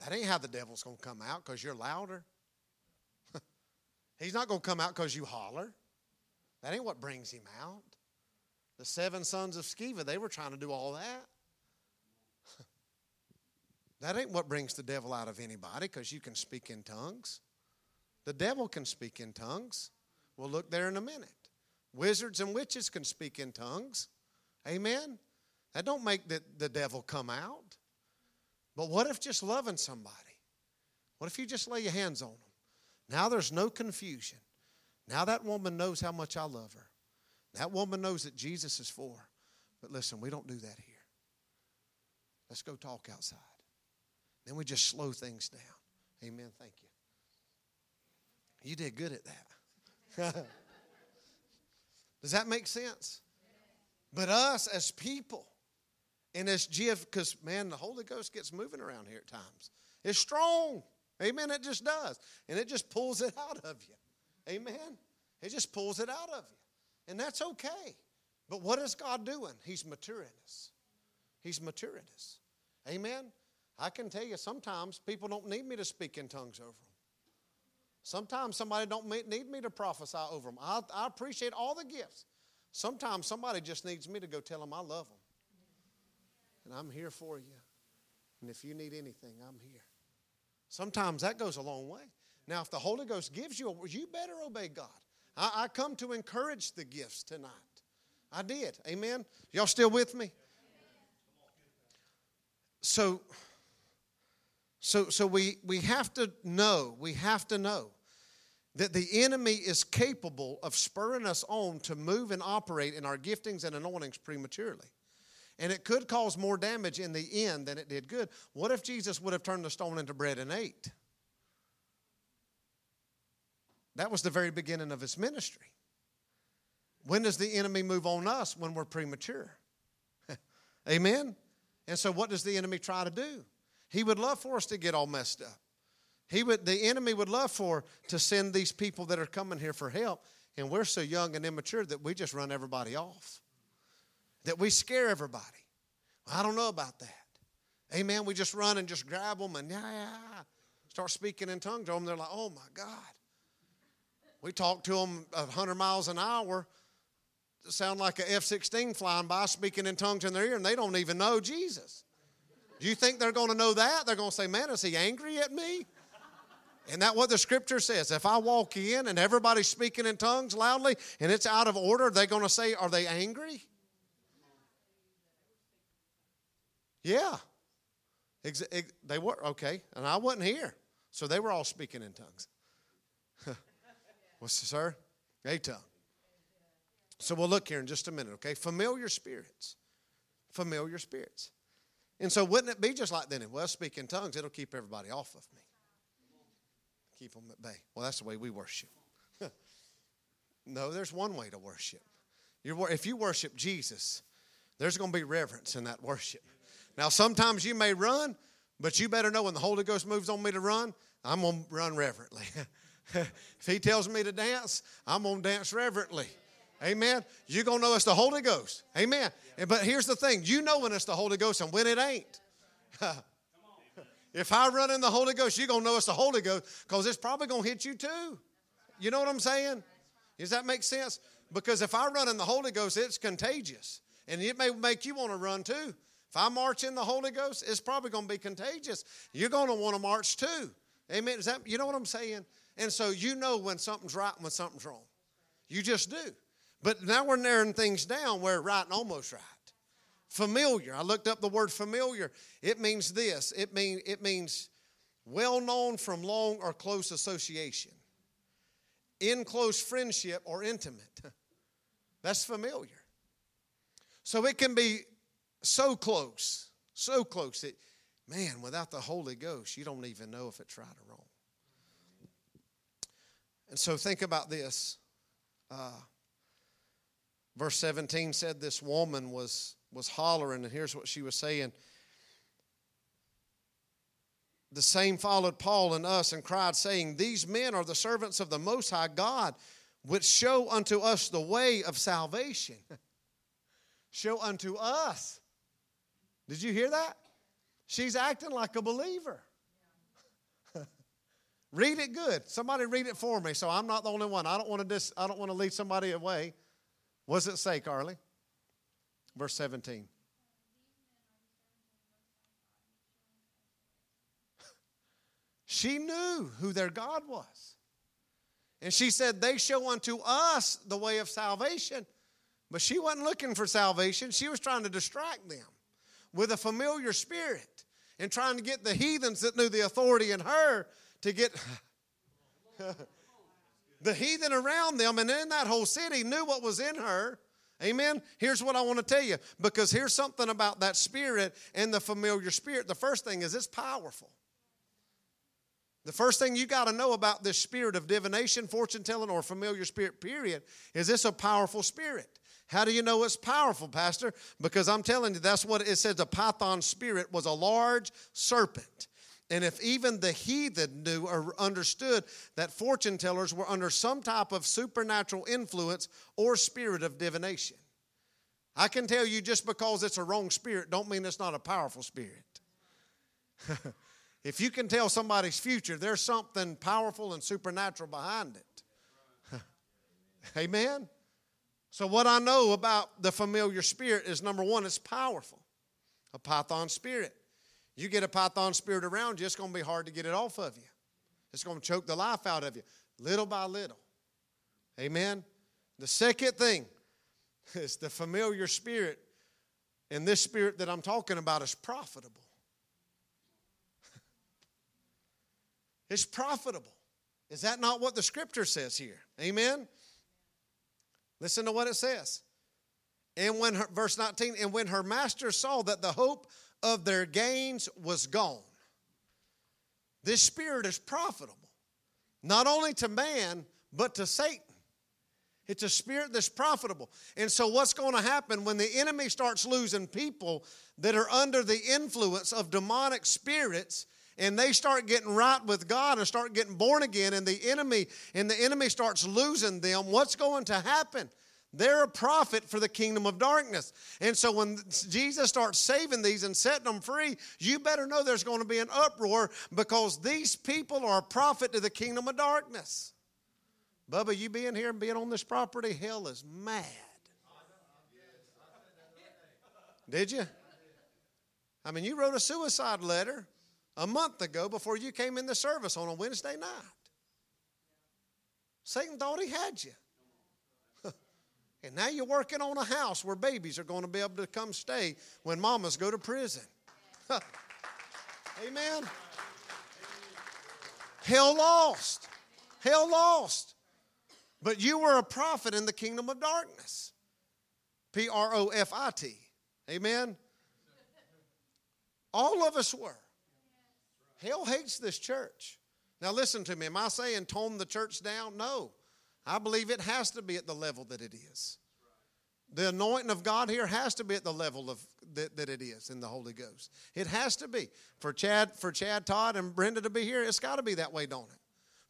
That ain't how the devil's going to come out because you're louder. He's not going to come out because you holler. That ain't what brings him out. The seven sons of Sceva, they were trying to do all that. That ain't what brings the devil out of anybody because you can speak in tongues. The devil can speak in tongues. We'll look there in a minute. Wizards and witches can speak in tongues. Amen. That don't make the, the devil come out. But what if just loving somebody? What if you just lay your hands on them? Now there's no confusion. Now that woman knows how much I love her. That woman knows that Jesus is for her. But listen, we don't do that here. Let's go talk outside. Then we just slow things down. Amen. Thank you. You did good at that. Does that make sense? But us as people, and as GF, because man, the Holy Ghost gets moving around here at times. It's strong. Amen. It just does. And it just pulls it out of you. Amen. It just pulls it out of you. And that's okay. But what is God doing? He's maturing us. He's maturing us. Amen. I can tell you sometimes people don't need me to speak in tongues over them. Sometimes somebody don't need me to prophesy over them. I, I appreciate all the gifts. Sometimes somebody just needs me to go tell them I love them. And I'm here for you. And if you need anything, I'm here. Sometimes that goes a long way. Now, if the Holy Ghost gives you, a, you better obey God. I, I come to encourage the gifts tonight. I did. Amen. Y'all still with me? So, so, so we, we have to know, we have to know that the enemy is capable of spurring us on to move and operate in our giftings and anointings prematurely. And it could cause more damage in the end than it did good. What if Jesus would have turned the stone into bread and ate? That was the very beginning of his ministry. When does the enemy move on us? When we're premature. Amen? And so, what does the enemy try to do? He would love for us to get all messed up. He would, the enemy would love for to send these people that are coming here for help, and we're so young and immature that we just run everybody off that we scare everybody. I don't know about that. Amen. We just run and just grab them and yeah, yeah, start speaking in tongues to them. They're like, oh my God. We talk to them 100 miles an hour, sound like a F 16 flying by, speaking in tongues in their ear, and they don't even know Jesus. Do you think they're going to know that? They're going to say, man, is he angry at me? And that what the scripture says. If I walk in and everybody's speaking in tongues loudly and it's out of order, they're going to say, Are they angry? Yeah. Ex- ex- they were, okay. And I wasn't here. So they were all speaking in tongues. What's this, sir? A tongue. So we'll look here in just a minute, okay? Familiar spirits. Familiar spirits. And so wouldn't it be just like then? Well, speak in tongues, it'll keep everybody off of me. Keep them at bay. Well, that's the way we worship. no, there's one way to worship. You're, if you worship Jesus, there's going to be reverence in that worship. Now, sometimes you may run, but you better know when the Holy Ghost moves on me to run, I'm going to run reverently. if He tells me to dance, I'm going to dance reverently. Amen. You're going to know it's the Holy Ghost. Amen. But here's the thing you know when it's the Holy Ghost and when it ain't. if I run in the Holy Ghost, you're going to know it's the Holy Ghost because it's probably going to hit you too. You know what I'm saying? Does that make sense? Because if I run in the Holy Ghost, it's contagious. And it may make you want to run too. If I march in the Holy Ghost, it's probably going to be contagious. You're going to want to march too. Amen. Is that you know what I'm saying? And so you know when something's right and when something's wrong. You just do. But now we're narrowing things down where right and almost right. Familiar. I looked up the word familiar. It means this. It mean it means well known from long or close association. In close friendship or intimate. That's familiar. So it can be so close, so close that Man, without the Holy Ghost, you don't even know if it's right or wrong. And so think about this. Uh, verse 17 said this woman was, was hollering, and here's what she was saying. The same followed Paul and us and cried, saying, These men are the servants of the Most High God, which show unto us the way of salvation. show unto us. Did you hear that? She's acting like a believer. read it good. Somebody read it for me so I'm not the only one. I don't want to dis- I don't want to lead somebody away. What does it say, Carly? Verse 17. she knew who their God was. And she said, They show unto us the way of salvation. But she wasn't looking for salvation. She was trying to distract them with a familiar spirit and trying to get the heathens that knew the authority in her to get the heathen around them and in that whole city knew what was in her. Amen. Here's what I want to tell you because here's something about that spirit and the familiar spirit. The first thing is it's powerful. The first thing you got to know about this spirit of divination, fortune telling, or familiar spirit, period, is this a powerful spirit. How do you know it's powerful, Pastor? Because I'm telling you, that's what it says. The python spirit was a large serpent. And if even the heathen knew or understood that fortune tellers were under some type of supernatural influence or spirit of divination, I can tell you just because it's a wrong spirit, don't mean it's not a powerful spirit. if you can tell somebody's future, there's something powerful and supernatural behind it. Amen. So, what I know about the familiar spirit is number one, it's powerful. A python spirit. You get a python spirit around you, it's going to be hard to get it off of you. It's going to choke the life out of you, little by little. Amen. The second thing is the familiar spirit, and this spirit that I'm talking about is profitable. it's profitable. Is that not what the scripture says here? Amen. Listen to what it says. And when her, verse 19, and when her master saw that the hope of their gains was gone, this spirit is profitable, not only to man, but to Satan. It's a spirit that's profitable. And so, what's going to happen when the enemy starts losing people that are under the influence of demonic spirits? and they start getting right with God and start getting born again and the enemy and the enemy starts losing them, what's going to happen? They're a profit for the kingdom of darkness. And so when Jesus starts saving these and setting them free, you better know there's going to be an uproar because these people are a profit to the kingdom of darkness. Bubba, you being here and being on this property, hell is mad. Did you? I mean, you wrote a suicide letter a month ago before you came in the service on a Wednesday night. Satan thought he had you. And now you're working on a house where babies are going to be able to come stay when mamas go to prison. Amen. Hell lost. Hell lost. But you were a profit in the kingdom of darkness. P R O F I T. Amen. All of us were. Hell hates this church. Now, listen to me. Am I saying tone the church down? No. I believe it has to be at the level that it is. The anointing of God here has to be at the level of that, that it is in the Holy Ghost. It has to be. For Chad, for Chad Todd and Brenda to be here, it's got to be that way, don't it?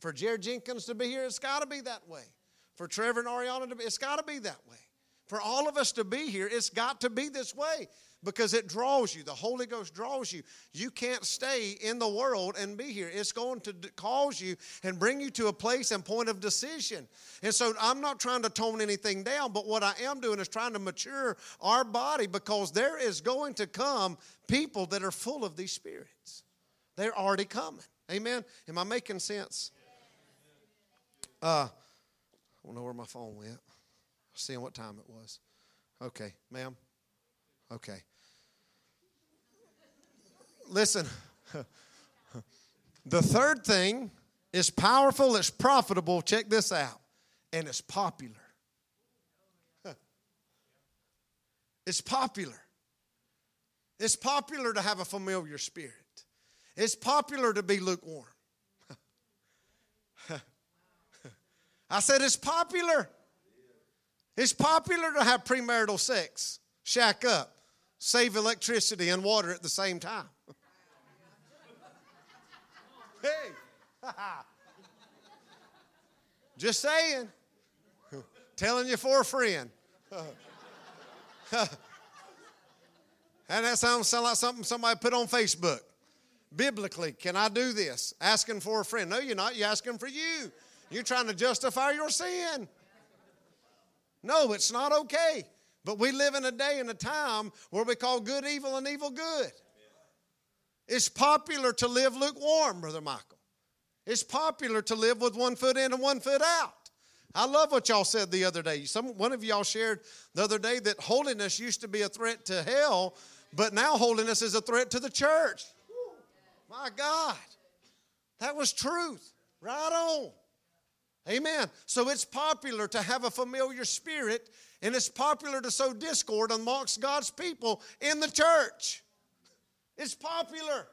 For Jared Jenkins to be here, it's got to be that way. For Trevor and Ariana to be, it's got to be that way. For all of us to be here, it's got to be this way because it draws you. The Holy Ghost draws you. You can't stay in the world and be here. It's going to cause you and bring you to a place and point of decision. And so I'm not trying to tone anything down, but what I am doing is trying to mature our body because there is going to come people that are full of these spirits. They're already coming. Amen. Am I making sense? Uh, I don't know where my phone went. Seeing what time it was. Okay, ma'am. Okay. Listen, the third thing is powerful, it's profitable. Check this out. And it's popular. It's popular. It's popular to have a familiar spirit. It's popular to be lukewarm. I said it's popular. It's popular to have premarital sex, shack up, save electricity and water at the same time. Hey, just saying. Telling you for a friend. and that sounds sound like something somebody put on Facebook. Biblically, can I do this? Asking for a friend. No, you're not. You're asking for you. You're trying to justify your sin. No, it's not okay. But we live in a day and a time where we call good evil and evil good. It's popular to live lukewarm, Brother Michael. It's popular to live with one foot in and one foot out. I love what y'all said the other day. Some one of y'all shared the other day that holiness used to be a threat to hell, but now holiness is a threat to the church. My God. That was truth. Right on. Amen. So it's popular to have a familiar spirit, and it's popular to sow discord amongst God's people in the church. It's popular.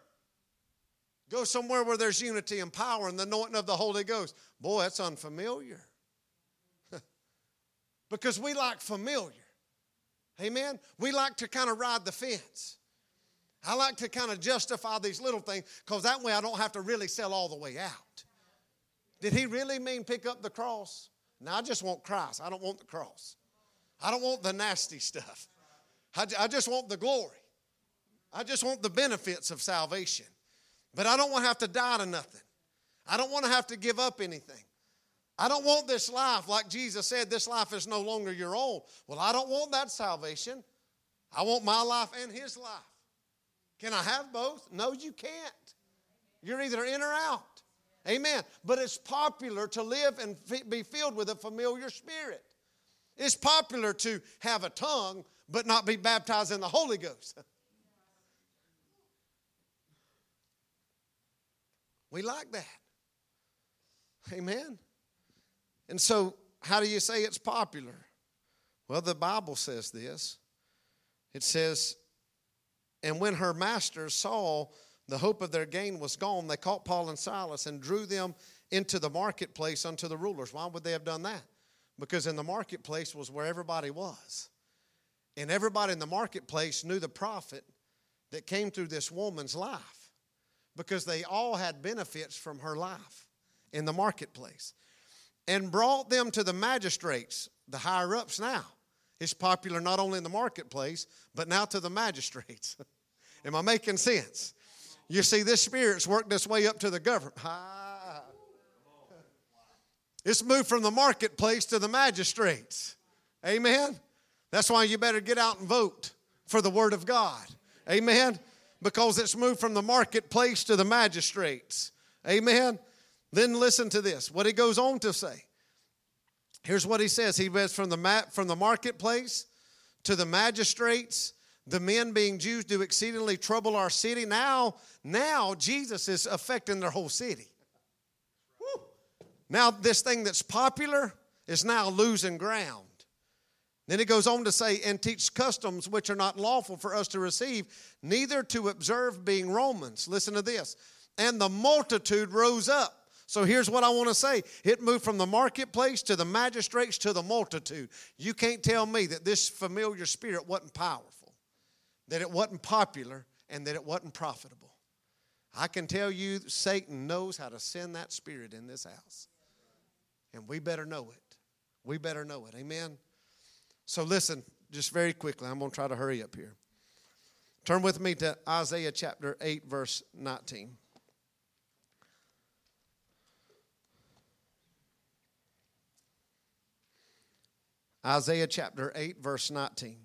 Go somewhere where there's unity and power and the anointing of the Holy Ghost. Boy, that's unfamiliar. because we like familiar. Amen. We like to kind of ride the fence. I like to kind of justify these little things because that way I don't have to really sell all the way out. Did he really mean pick up the cross? No, I just want Christ. I don't want the cross. I don't want the nasty stuff. I, just want the glory. I just want the benefits of salvation. But I don't want to have to die to nothing. I don't want to have to give up anything. I don't want this life, like Jesus said, this life is no longer your own. Well, I don't want that salvation. I want my life and his life. Can I have both? No, you can't. You're either in or out. Amen. But it's popular to live and be filled with a familiar spirit. It's popular to have a tongue but not be baptized in the Holy Ghost. We like that. Amen. And so, how do you say it's popular? Well, the Bible says this. It says, and when her masters saw the hope of their gain was gone, they caught Paul and Silas and drew them into the marketplace unto the rulers. Why would they have done that? Because in the marketplace was where everybody was. And everybody in the marketplace knew the profit that came through this woman's life because they all had benefits from her life in the marketplace and brought them to the magistrates, the higher ups now. It's popular not only in the marketplace, but now to the magistrates. Am I making sense? You see, this spirit's worked its way up to the government. It's moved from the marketplace to the magistrates. Amen. That's why you better get out and vote for the Word of God. Amen. Because it's moved from the marketplace to the magistrates. Amen. Then listen to this. What he goes on to say. Here's what he says. He says from the from the marketplace to the magistrates the men being Jews do exceedingly trouble our city. Now, now Jesus is affecting their whole city. Woo. Now, this thing that's popular is now losing ground. Then he goes on to say, and teach customs which are not lawful for us to receive, neither to observe being Romans. Listen to this. And the multitude rose up. So here's what I want to say it moved from the marketplace to the magistrates to the multitude. You can't tell me that this familiar spirit wasn't powerful that it wasn't popular and that it wasn't profitable. I can tell you, Satan knows how to send that spirit in this house. And we better know it. We better know it. Amen. So listen, just very quickly, I'm going to try to hurry up here. Turn with me to Isaiah chapter 8, verse 19. Isaiah chapter 8, verse 19.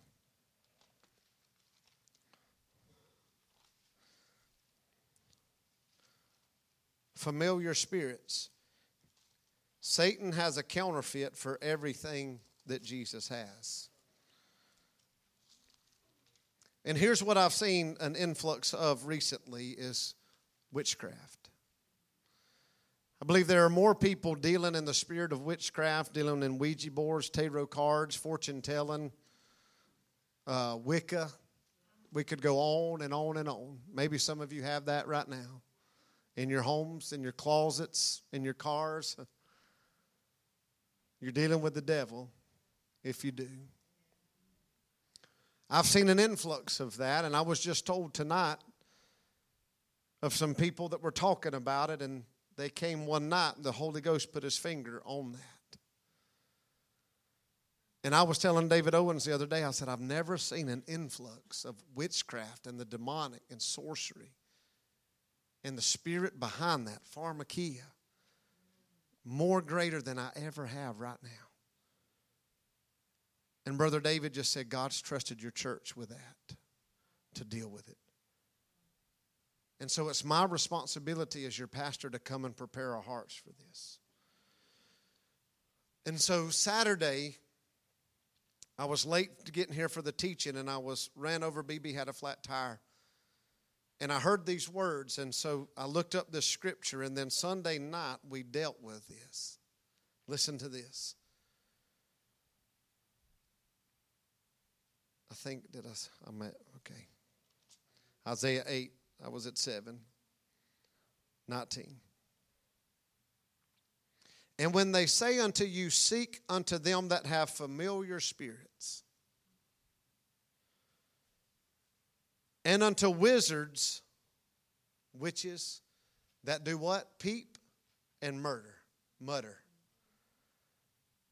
familiar spirits. Satan has a counterfeit for everything that Jesus has. And here's what I've seen an influx of recently is witchcraft. I believe there are more people dealing in the spirit of witchcraft, dealing in Ouija boards, tarot cards, fortune telling, uh, Wicca. We could go on and on and on. Maybe some of you have that right now. in your homes, in your closets, in your cars. You're dealing with the devil if you do. I've seen an influx of that, and I was just told tonight of some people that were talking about it, and they came one night, and the Holy Ghost put his finger on that. And I was telling David Owens the other day, I said, I've never seen an influx of witchcraft and the demonic and sorcery and the spirit behind that, pharmakia, more greater than I ever have right now. And Brother David just said, God's trusted your church with that to deal with it. And so it's my responsibility as your pastor to come and prepare our hearts for this. And so Saturday, I was late to getting here for the teaching, and I was ran over. BB had a flat tire, and I heard these words, and so I looked up this scripture, and then Sunday night we dealt with this. Listen to this. I think that I, I'm at okay. Isaiah eight. I was at seven. Nineteen. And when they say unto you, Seek unto them that have familiar spirits, and unto wizards, witches, that do what? Peep and murder, mutter.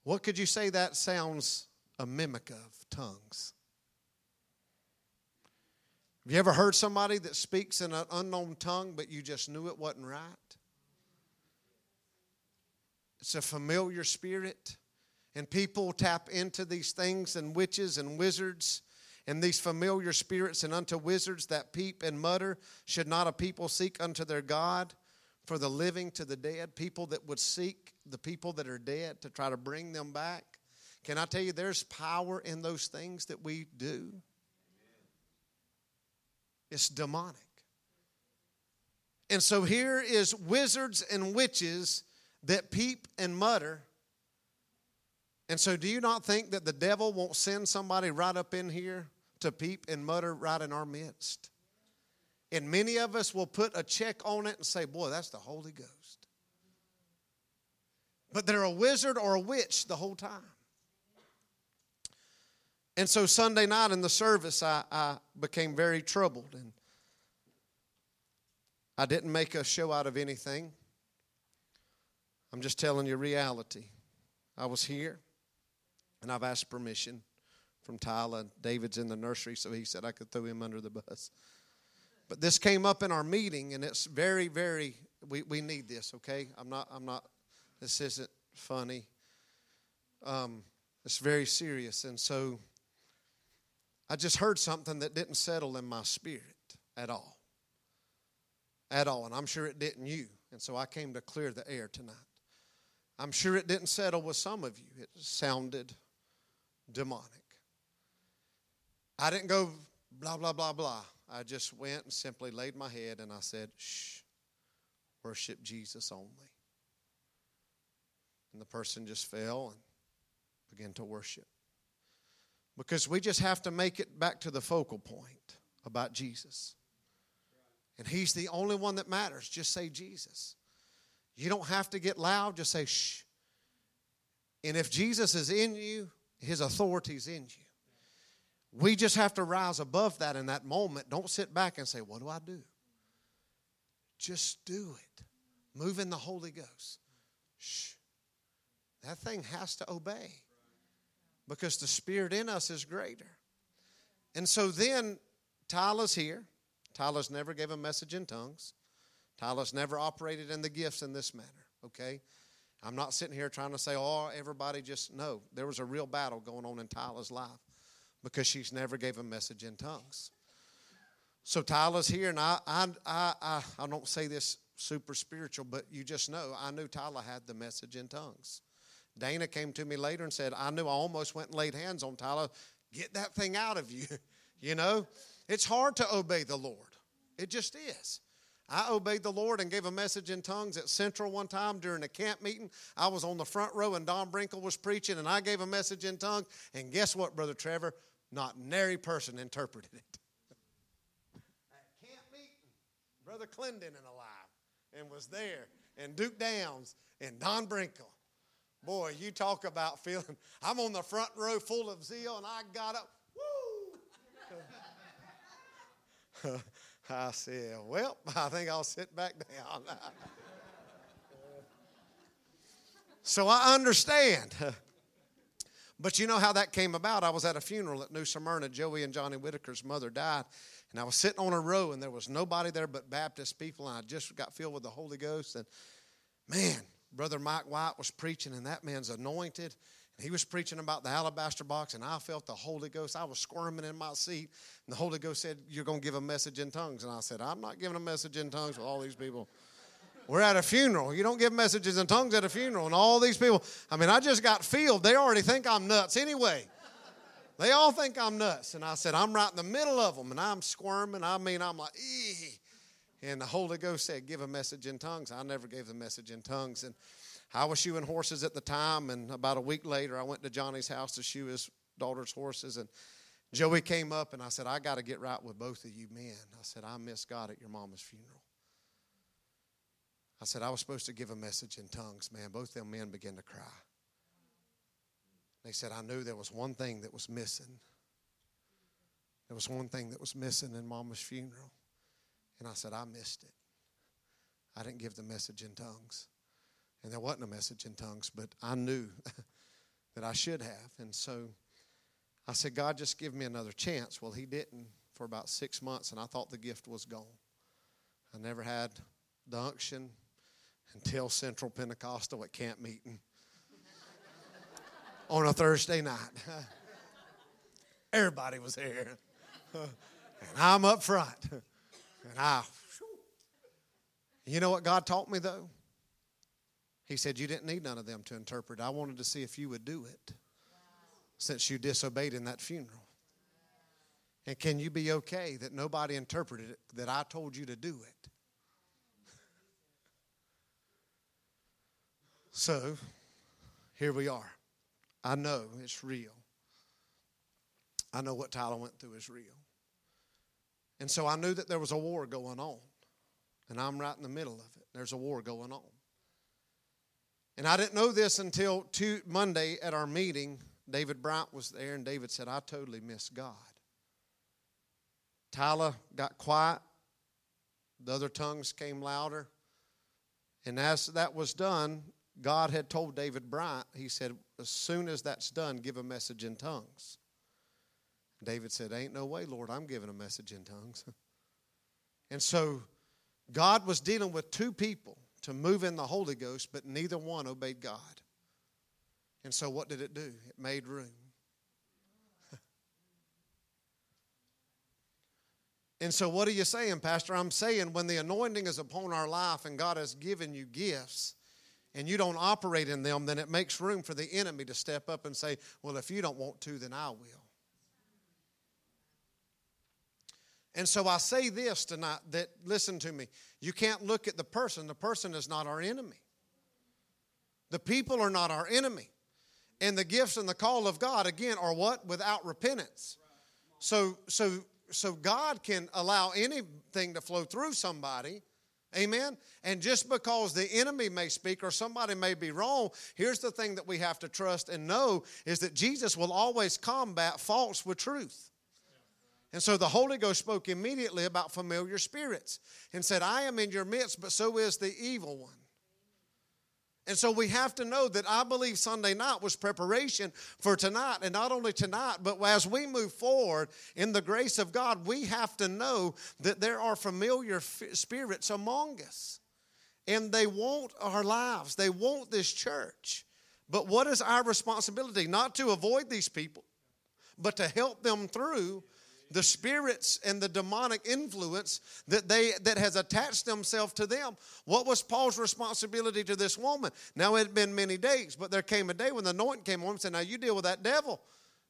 What could you say that sounds a mimic of? Tongues. Have you ever heard somebody that speaks in an unknown tongue, but you just knew it wasn't right? It's a familiar spirit. And people tap into these things and witches and wizards and these familiar spirits and unto wizards that peep and mutter. Should not a people seek unto their God for the living to the dead? People that would seek the people that are dead to try to bring them back. Can I tell you, there's power in those things that we do? It's demonic. And so here is wizards and witches that peep and mutter. And so, do you not think that the devil won't send somebody right up in here to peep and mutter right in our midst? And many of us will put a check on it and say, Boy, that's the Holy Ghost. But they're a wizard or a witch the whole time. And so Sunday night in the service, I, I became very troubled. And I didn't make a show out of anything. I'm just telling you reality. I was here, and I've asked permission from Tyler. David's in the nursery, so he said I could throw him under the bus. But this came up in our meeting, and it's very, very. We, we need this, okay? I'm not. I'm not. This isn't funny. Um, it's very serious, and so I just heard something that didn't settle in my spirit at all. At all, and I'm sure it didn't you. And so I came to clear the air tonight. I'm sure it didn't settle with some of you. It sounded demonic. I didn't go blah, blah, blah, blah. I just went and simply laid my head and I said, shh, worship Jesus only. And the person just fell and began to worship. Because we just have to make it back to the focal point about Jesus. And He's the only one that matters. Just say Jesus. You don't have to get loud, just say shh. And if Jesus is in you, his authority is in you. We just have to rise above that in that moment. Don't sit back and say, What do I do? Just do it. Move in the Holy Ghost. Shh. That thing has to obey because the Spirit in us is greater. And so then Tyler's here. Tyler's never gave a message in tongues. Tyler's never operated in the gifts in this manner, okay? I'm not sitting here trying to say, oh, everybody just, no. There was a real battle going on in Tyler's life because she's never gave a message in tongues. So Tyler's here, and I, I, I, I, don't say this super spiritual, but you just know I knew Tyler had the message in tongues. Dana came to me later and said, I knew I almost went and laid hands on Tyler. Get that thing out of you. you know, it's hard to obey the Lord. It just is. I obeyed the Lord and gave a message in tongues at Central one time during a camp meeting. I was on the front row and Don Brinkle was preaching, and I gave a message in tongues. And guess what, Brother Trevor? Not nary person interpreted it. at camp meeting, Brother Clendon and alive. and was there, and Duke Downs and Don Brinkle. Boy, you talk about feeling. I'm on the front row full of zeal, and I got up. Woo! I said, Well, I think I'll sit back down. so I understand. But you know how that came about? I was at a funeral at New Smyrna. Joey and Johnny Whitaker's mother died. And I was sitting on a row, and there was nobody there but Baptist people. And I just got filled with the Holy Ghost. And man, Brother Mike White was preaching, and that man's anointed. And he was preaching about the alabaster box, and I felt the Holy Ghost. I was squirming in my seat. And the Holy Ghost said, You're going to give a message in tongues. And I said, I'm not giving a message in tongues with all these people. We're at a funeral. You don't give messages in tongues at a funeral. And all these people, I mean, I just got filled. They already think I'm nuts anyway. They all think I'm nuts. And I said, I'm right in the middle of them. And I'm squirming. I mean, I'm like, ee. And the Holy Ghost said, Give a message in tongues. I never gave the message in tongues. And I was shoeing horses at the time. And about a week later, I went to Johnny's house to shoe his daughter's horses. And Joey came up and I said, I got to get right with both of you men. I said, I miss God at your mama's funeral. I said, I was supposed to give a message in tongues. Man, both them men began to cry. They said, I knew there was one thing that was missing. There was one thing that was missing in Mama's funeral. And I said, I missed it. I didn't give the message in tongues. And there wasn't a message in tongues, but I knew that I should have. And so I said, God, just give me another chance. Well, He didn't for about six months, and I thought the gift was gone. I never had the unction, until Central Pentecostal at camp meeting on a Thursday night. Everybody was there. and I'm up front. And I, you know what God taught me though? He said, You didn't need none of them to interpret. I wanted to see if you would do it since you disobeyed in that funeral. And can you be okay that nobody interpreted it, that I told you to do it? So, here we are. I know it's real. I know what Tyler went through is real. And so I knew that there was a war going on. And I'm right in the middle of it. There's a war going on. And I didn't know this until two, Monday at our meeting. David Bryant was there, and David said, I totally miss God. Tyler got quiet. The other tongues came louder. And as that was done, God had told David Bryant, he said, as soon as that's done, give a message in tongues. David said, Ain't no way, Lord, I'm giving a message in tongues. and so God was dealing with two people to move in the Holy Ghost, but neither one obeyed God. And so what did it do? It made room. and so what are you saying, Pastor? I'm saying when the anointing is upon our life and God has given you gifts, and you don't operate in them, then it makes room for the enemy to step up and say, Well, if you don't want to, then I will. And so I say this tonight that, listen to me, you can't look at the person. The person is not our enemy. The people are not our enemy. And the gifts and the call of God, again, are what? Without repentance. So, so, so God can allow anything to flow through somebody Amen? And just because the enemy may speak or somebody may be wrong, here's the thing that we have to trust and know is that Jesus will always combat false with truth. And so the Holy Ghost spoke immediately about familiar spirits and said, I am in your midst, but so is the evil one. And so we have to know that I believe Sunday night was preparation for tonight. And not only tonight, but as we move forward in the grace of God, we have to know that there are familiar spirits among us. And they want our lives, they want this church. But what is our responsibility? Not to avoid these people, but to help them through the spirits and the demonic influence that they that has attached themselves to them what was paul's responsibility to this woman now it had been many days but there came a day when the anointing came on and said now you deal with that devil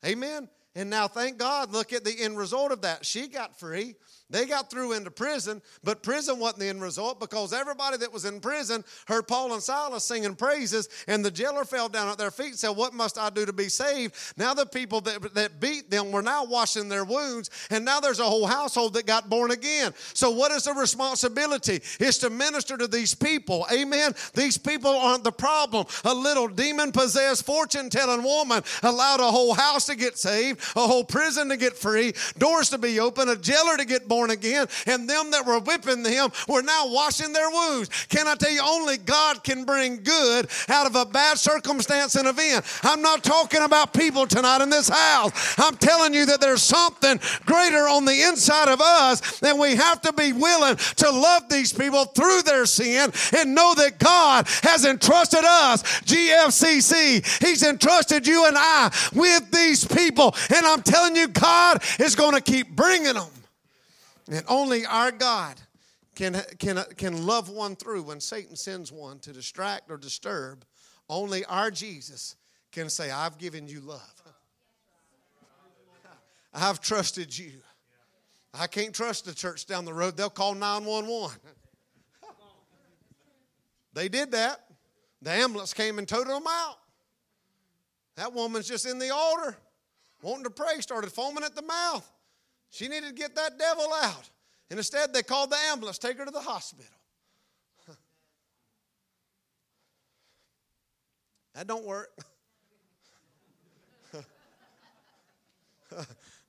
amen And now, thank God, look at the end result of that. She got free. They got through into prison, but prison wasn't the end result because everybody that was in prison heard Paul and Silas singing praises, and the jailer fell down at their feet and said, What must I do to be saved? Now, the people that, that beat them were now washing their wounds, and now there's a whole household that got born again. So, what is the responsibility? It's to minister to these people. Amen. These people aren't the problem. A little demon possessed, fortune telling woman allowed a whole house to get saved, a whole prison to get free, doors to be open, a jailer to get born born again, and them that were whipping them were now washing their wounds. Can I tell you, only God can bring good out of a bad circumstance and event. I'm not talking about people tonight in this house. I'm telling you that there's something greater on the inside of us, and we have to be willing to love these people through their sin and know that God has entrusted us, GFCC, He's entrusted you and I with these people. And I'm telling you, God is going to keep bringing them. And only our God can, can, can love one through when Satan sends one to distract or disturb. Only our Jesus can say, I've given you love. I've trusted you. I can't trust the church down the road. They'll call 911. they did that. The ambulance came and toted them out. That woman's just in the altar, wanting to pray, started foaming at the mouth. She needed to get that devil out. And instead, they called the ambulance, take her to the hospital. that don't work.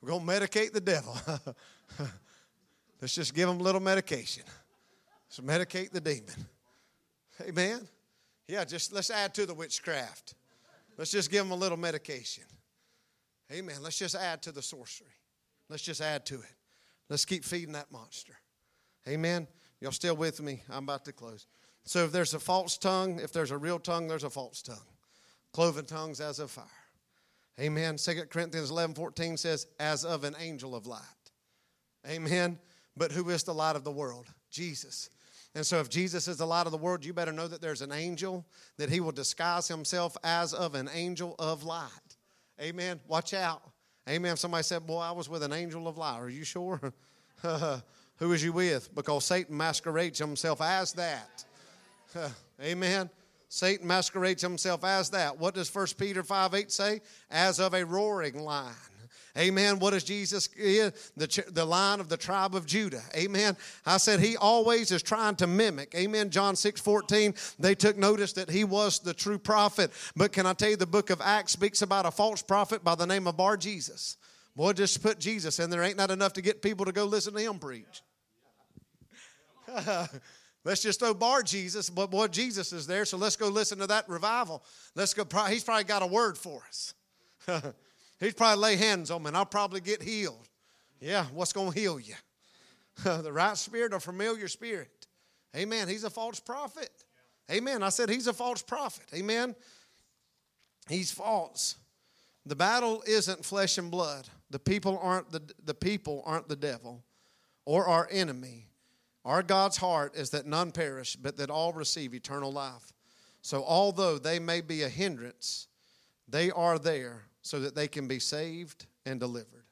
We're going to medicate the devil. Let's just give him a little medication. Let's medicate the demon. Amen. Yeah, just let's add to the witchcraft. Let's just give him a little medication. Amen. Let's just add to the sorcery. Let's just add to it. Let's keep feeding that monster. Amen. Y'all still with me? I'm about to close. So if there's a false tongue, if there's a real tongue, there's a false tongue. Cloven tongues as of fire. Amen. 2 Corinthians 11 14 says, as of an angel of light. Amen. But who is the light of the world? Jesus. And so, if Jesus is the light of the world, you better know that there's an angel, that he will disguise himself as of an angel of light. Amen. Watch out. Amen. Somebody said, Boy, I was with an angel of light. Are you sure? Who was you with? Because Satan masquerades himself as that. Amen. Satan masquerades himself as that. What does 1 Peter 5 8 say? As of a roaring lion. Amen. What does Jesus is? The, the line of the tribe of Judah. Amen. I said he always is trying to mimic. Amen. John 6 14, they took notice that he was the true prophet. But can I tell you, the book of Acts speaks about a false prophet by the name of Bar Jesus. Boy, just put Jesus in there. Ain't not enough to get people to go listen to him preach. Let's just throw bar Jesus, but boy, Jesus is there, so let's go listen to that revival. Let's go. He's probably got a word for us. He'd probably lay hands on me and I'll probably get healed. Yeah, what's going to heal you? the right spirit or familiar spirit. Amen. He's a false prophet. Amen. I said he's a false prophet. Amen. He's false. The battle isn't flesh and blood. The people aren't the, the people aren't the devil or our enemy. Our God's heart is that none perish, but that all receive eternal life. So although they may be a hindrance, they are there so that they can be saved and delivered.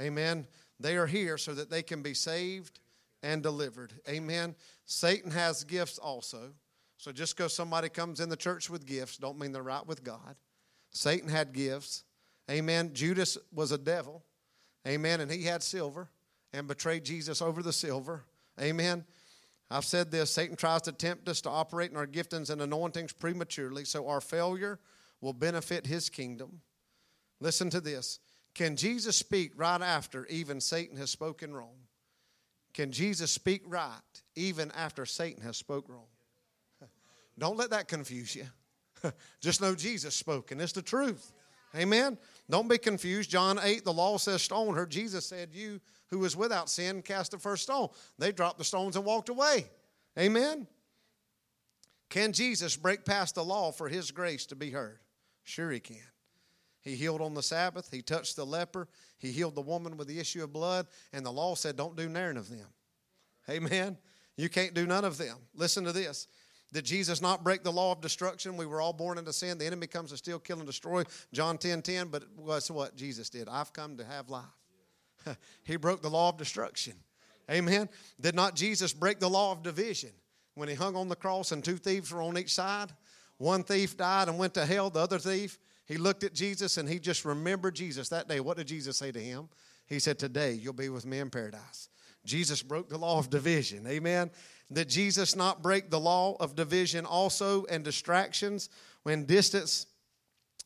Amen. They are here so that they can be saved and delivered. Amen. Satan has gifts also. So just because somebody comes in the church with gifts, don't mean they're right with God. Satan had gifts. Amen. Judas was a devil. Amen. And he had silver and betrayed Jesus over the silver. Amen. I've said this Satan tries to tempt us to operate in our giftings and anointings prematurely, so our failure will benefit his kingdom. Listen to this. Can Jesus speak right after even Satan has spoken wrong? Can Jesus speak right even after Satan has spoke wrong? Don't let that confuse you. Just know Jesus spoke, and it's the truth. Amen. Don't be confused. John 8, the law says stone her. Jesus said, You who was without sin cast the first stone. They dropped the stones and walked away. Amen. Can Jesus break past the law for his grace to be heard? Sure, he can. He healed on the Sabbath. He touched the leper. He healed the woman with the issue of blood. And the law said, don't do none of them. Amen. You can't do none of them. Listen to this. Did Jesus not break the law of destruction? We were all born into sin. The enemy comes to steal, kill, and destroy. John 10 10. But that's what Jesus did. I've come to have life. he broke the law of destruction. Amen. Did not Jesus break the law of division when he hung on the cross and two thieves were on each side? One thief died and went to hell, the other thief, he looked at Jesus and he just remembered Jesus that day. What did Jesus say to him? He said, Today you'll be with me in paradise. Jesus broke the law of division. Amen. Did Jesus not break the law of division also and distractions when distance?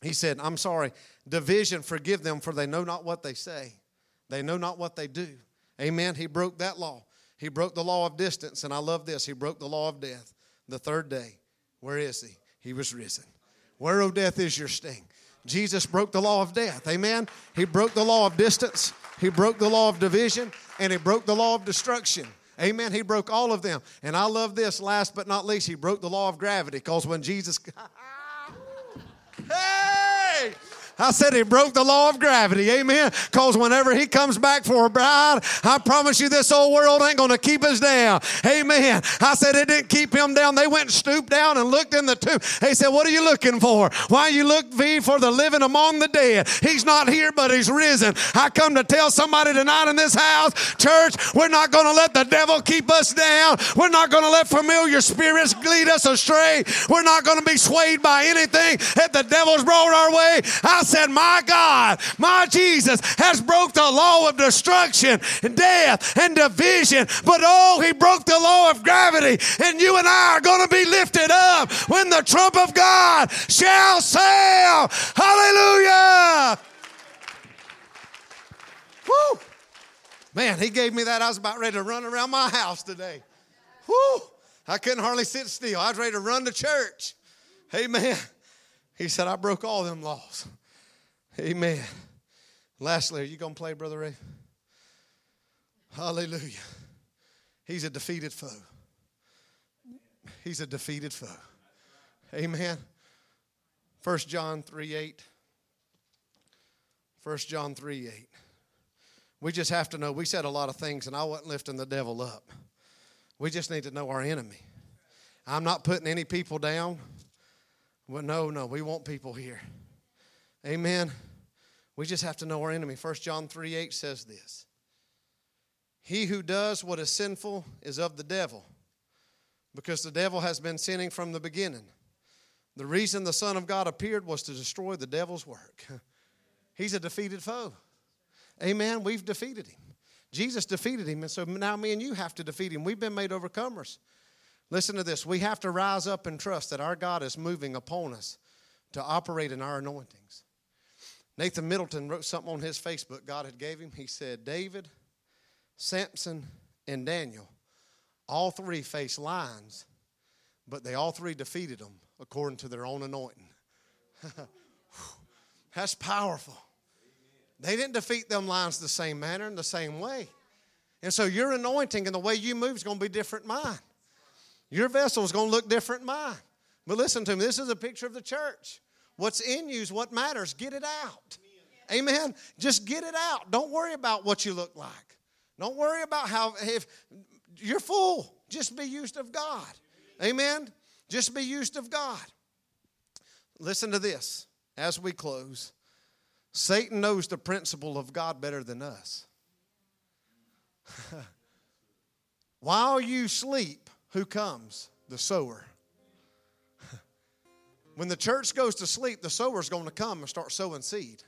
He said, I'm sorry, division, forgive them, for they know not what they say. They know not what they do. Amen. He broke that law. He broke the law of distance, and I love this. He broke the law of death. The third day, where is he? He was risen. Where, O death, is your sting? Jesus broke the law of death. Amen. He broke the law of distance. He broke the law of division, and he broke the law of destruction. Amen. He broke all of them. And I love this, last but not least, he broke the law of gravity because when Jesus. hey! I said he broke the law of gravity. Amen. Because whenever he comes back for a bride, I promise you this old world ain't going to keep us down. Amen. I said it didn't keep him down. They went and stooped down and looked in the tomb. They said, What are you looking for? Why you look thee for the living among the dead? He's not here, but he's risen. I come to tell somebody tonight in this house, church, we're not going to let the devil keep us down. We're not going to let familiar spirits lead us astray. We're not going to be swayed by anything that the devil's brought our way. I said, My God, my Jesus has broke the law of destruction, and death, and division. But oh, he broke the law of gravity. And you and I are going to be lifted up when the trump of God shall sound. Hallelujah. Woo. Man, he gave me that. I was about ready to run around my house today. Woo. I couldn't hardly sit still. I was ready to run to church. Hey, Amen. He said, I broke all them laws. Amen. Lastly, are you going to play, Brother Ray? Hallelujah. He's a defeated foe. He's a defeated foe. Amen. 1 John 3 8. 1 John 3 8. We just have to know. We said a lot of things, and I wasn't lifting the devil up. We just need to know our enemy. I'm not putting any people down. Well, no, no, we want people here. Amen. We just have to know our enemy. 1 John 3 8 says this He who does what is sinful is of the devil, because the devil has been sinning from the beginning. The reason the Son of God appeared was to destroy the devil's work. He's a defeated foe. Amen. We've defeated him. Jesus defeated him, and so now me and you have to defeat him. We've been made overcomers. Listen to this. We have to rise up and trust that our God is moving upon us to operate in our anointings. Nathan Middleton wrote something on his Facebook God had gave him. He said, David, Samson, and Daniel, all three faced lions, but they all three defeated them according to their own anointing. That's powerful. They didn't defeat them lions the same manner, in the same way. And so your anointing and the way you move is going to be different mine. Your vessel is going to look different mine. But listen to me, this is a picture of the church. What's in you is what matters. Get it out. Amen. Just get it out. Don't worry about what you look like. Don't worry about how if you're full. Just be used of God. Amen. Just be used of God. Listen to this as we close. Satan knows the principle of God better than us. While you sleep, who comes? The sower. When the church goes to sleep, the sower's going to come and start sowing seed.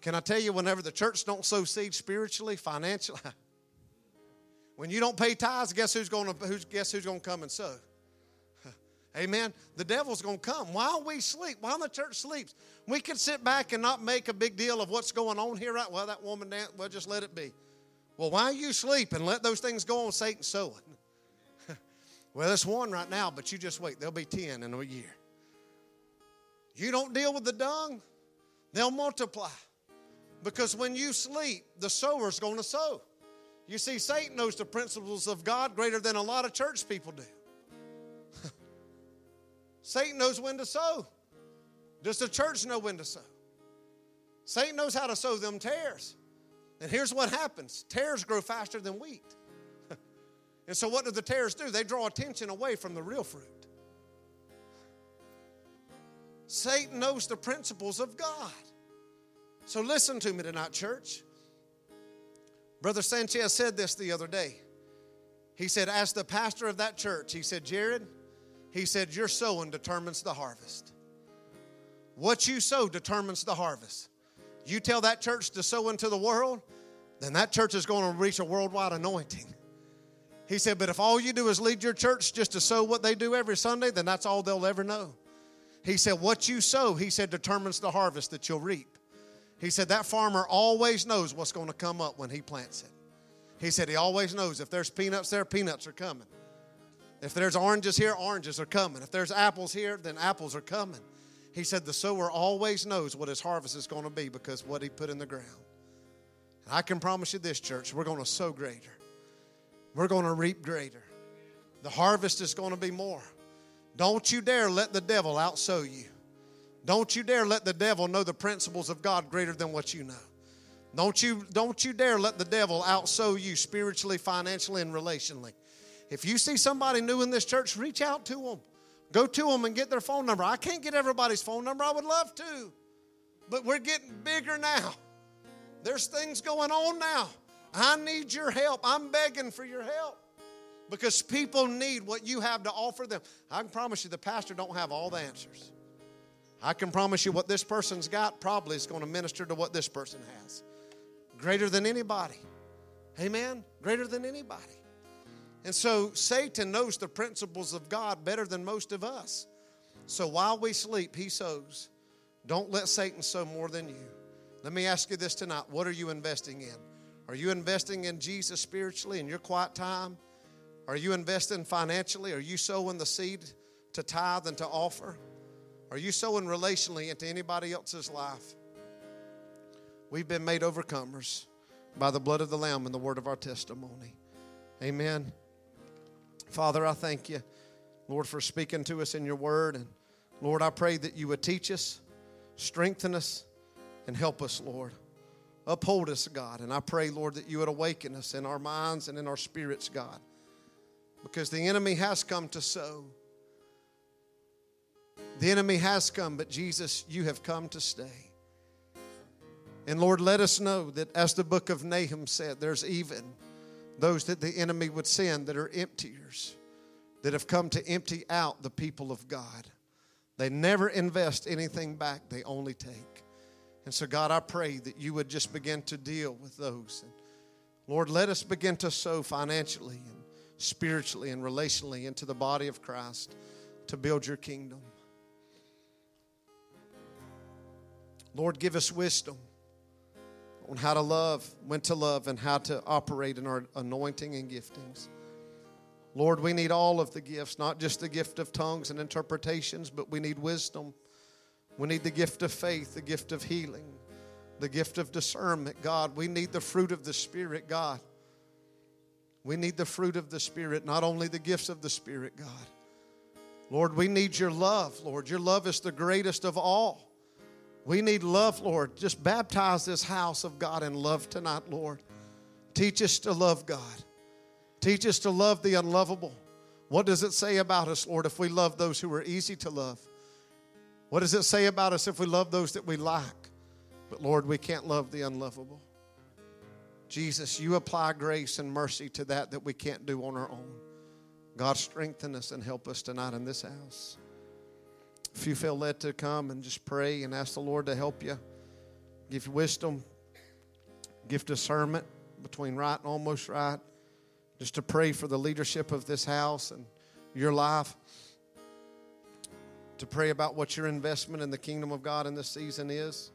Can I tell you, whenever the church don't sow seed spiritually, financially, when you don't pay tithes, guess who's going to who's, guess who's going to come and sow? Amen. The devil's going to come while we sleep, while the church sleeps. We can sit back and not make a big deal of what's going on here. Right? Well, that woman, down, well, just let it be. Well, while you sleep and let those things go on, Satan sowing. well, it's one right now, but you just wait. There'll be ten in a year. You don't deal with the dung, they'll multiply. Because when you sleep, the sower's going to sow. You see, Satan knows the principles of God greater than a lot of church people do. Satan knows when to sow. Does the church know when to sow? Satan knows how to sow them tares. And here's what happens tares grow faster than wheat. and so, what do the tares do? They draw attention away from the real fruit. Satan knows the principles of God. So listen to me tonight, church. Brother Sanchez said this the other day. He said, as the pastor of that church, he said, Jared, he said, your sowing determines the harvest. What you sow determines the harvest. You tell that church to sow into the world, then that church is going to reach a worldwide anointing. He said, but if all you do is lead your church just to sow what they do every Sunday, then that's all they'll ever know. He said, what you sow, he said, determines the harvest that you'll reap. He said, that farmer always knows what's going to come up when he plants it. He said, he always knows if there's peanuts there, peanuts are coming. If there's oranges here, oranges are coming. If there's apples here, then apples are coming. He said, the sower always knows what his harvest is going to be because what he put in the ground. And I can promise you this, church, we're going to sow greater. We're going to reap greater. The harvest is going to be more. Don't you dare let the devil outsow you. Don't you dare let the devil know the principles of God greater than what you know. Don't you, don't you dare let the devil outsow you spiritually, financially, and relationally. If you see somebody new in this church, reach out to them. Go to them and get their phone number. I can't get everybody's phone number. I would love to. But we're getting bigger now. There's things going on now. I need your help. I'm begging for your help because people need what you have to offer them. I can promise you the pastor don't have all the answers. I can promise you what this person's got probably is going to minister to what this person has. Greater than anybody. Amen? Greater than anybody. And so Satan knows the principles of God better than most of us. So while we sleep, he sows. Don't let Satan sow more than you. Let me ask you this tonight what are you investing in? Are you investing in Jesus spiritually in your quiet time? Are you investing financially? Are you sowing the seed to tithe and to offer? Are you sowing relationally into anybody else's life? We've been made overcomers by the blood of the Lamb and the word of our testimony. Amen. Father, I thank you, Lord, for speaking to us in your word. And Lord, I pray that you would teach us, strengthen us, and help us, Lord. Uphold us, God. And I pray, Lord, that you would awaken us in our minds and in our spirits, God. Because the enemy has come to sow. The enemy has come, but Jesus, you have come to stay. And Lord, let us know that as the book of Nahum said, there's even those that the enemy would send that are emptiers, that have come to empty out the people of God. They never invest anything back, they only take. And so, God, I pray that you would just begin to deal with those. And Lord, let us begin to sow financially and spiritually and relationally into the body of Christ to build your kingdom. Lord, give us wisdom on how to love, when to love, and how to operate in our anointing and giftings. Lord, we need all of the gifts, not just the gift of tongues and interpretations, but we need wisdom. We need the gift of faith, the gift of healing, the gift of discernment, God. We need the fruit of the Spirit, God. We need the fruit of the Spirit, not only the gifts of the Spirit, God. Lord, we need your love, Lord. Your love is the greatest of all. We need love, Lord. Just baptize this house of God in love tonight, Lord. Teach us to love God. Teach us to love the unlovable. What does it say about us, Lord, if we love those who are easy to love? What does it say about us if we love those that we like? But Lord, we can't love the unlovable. Jesus, you apply grace and mercy to that that we can't do on our own. God, strengthen us and help us tonight in this house. If you feel led to come and just pray and ask the Lord to help you, give you wisdom, give discernment between right and almost right, just to pray for the leadership of this house and your life, to pray about what your investment in the kingdom of God in this season is.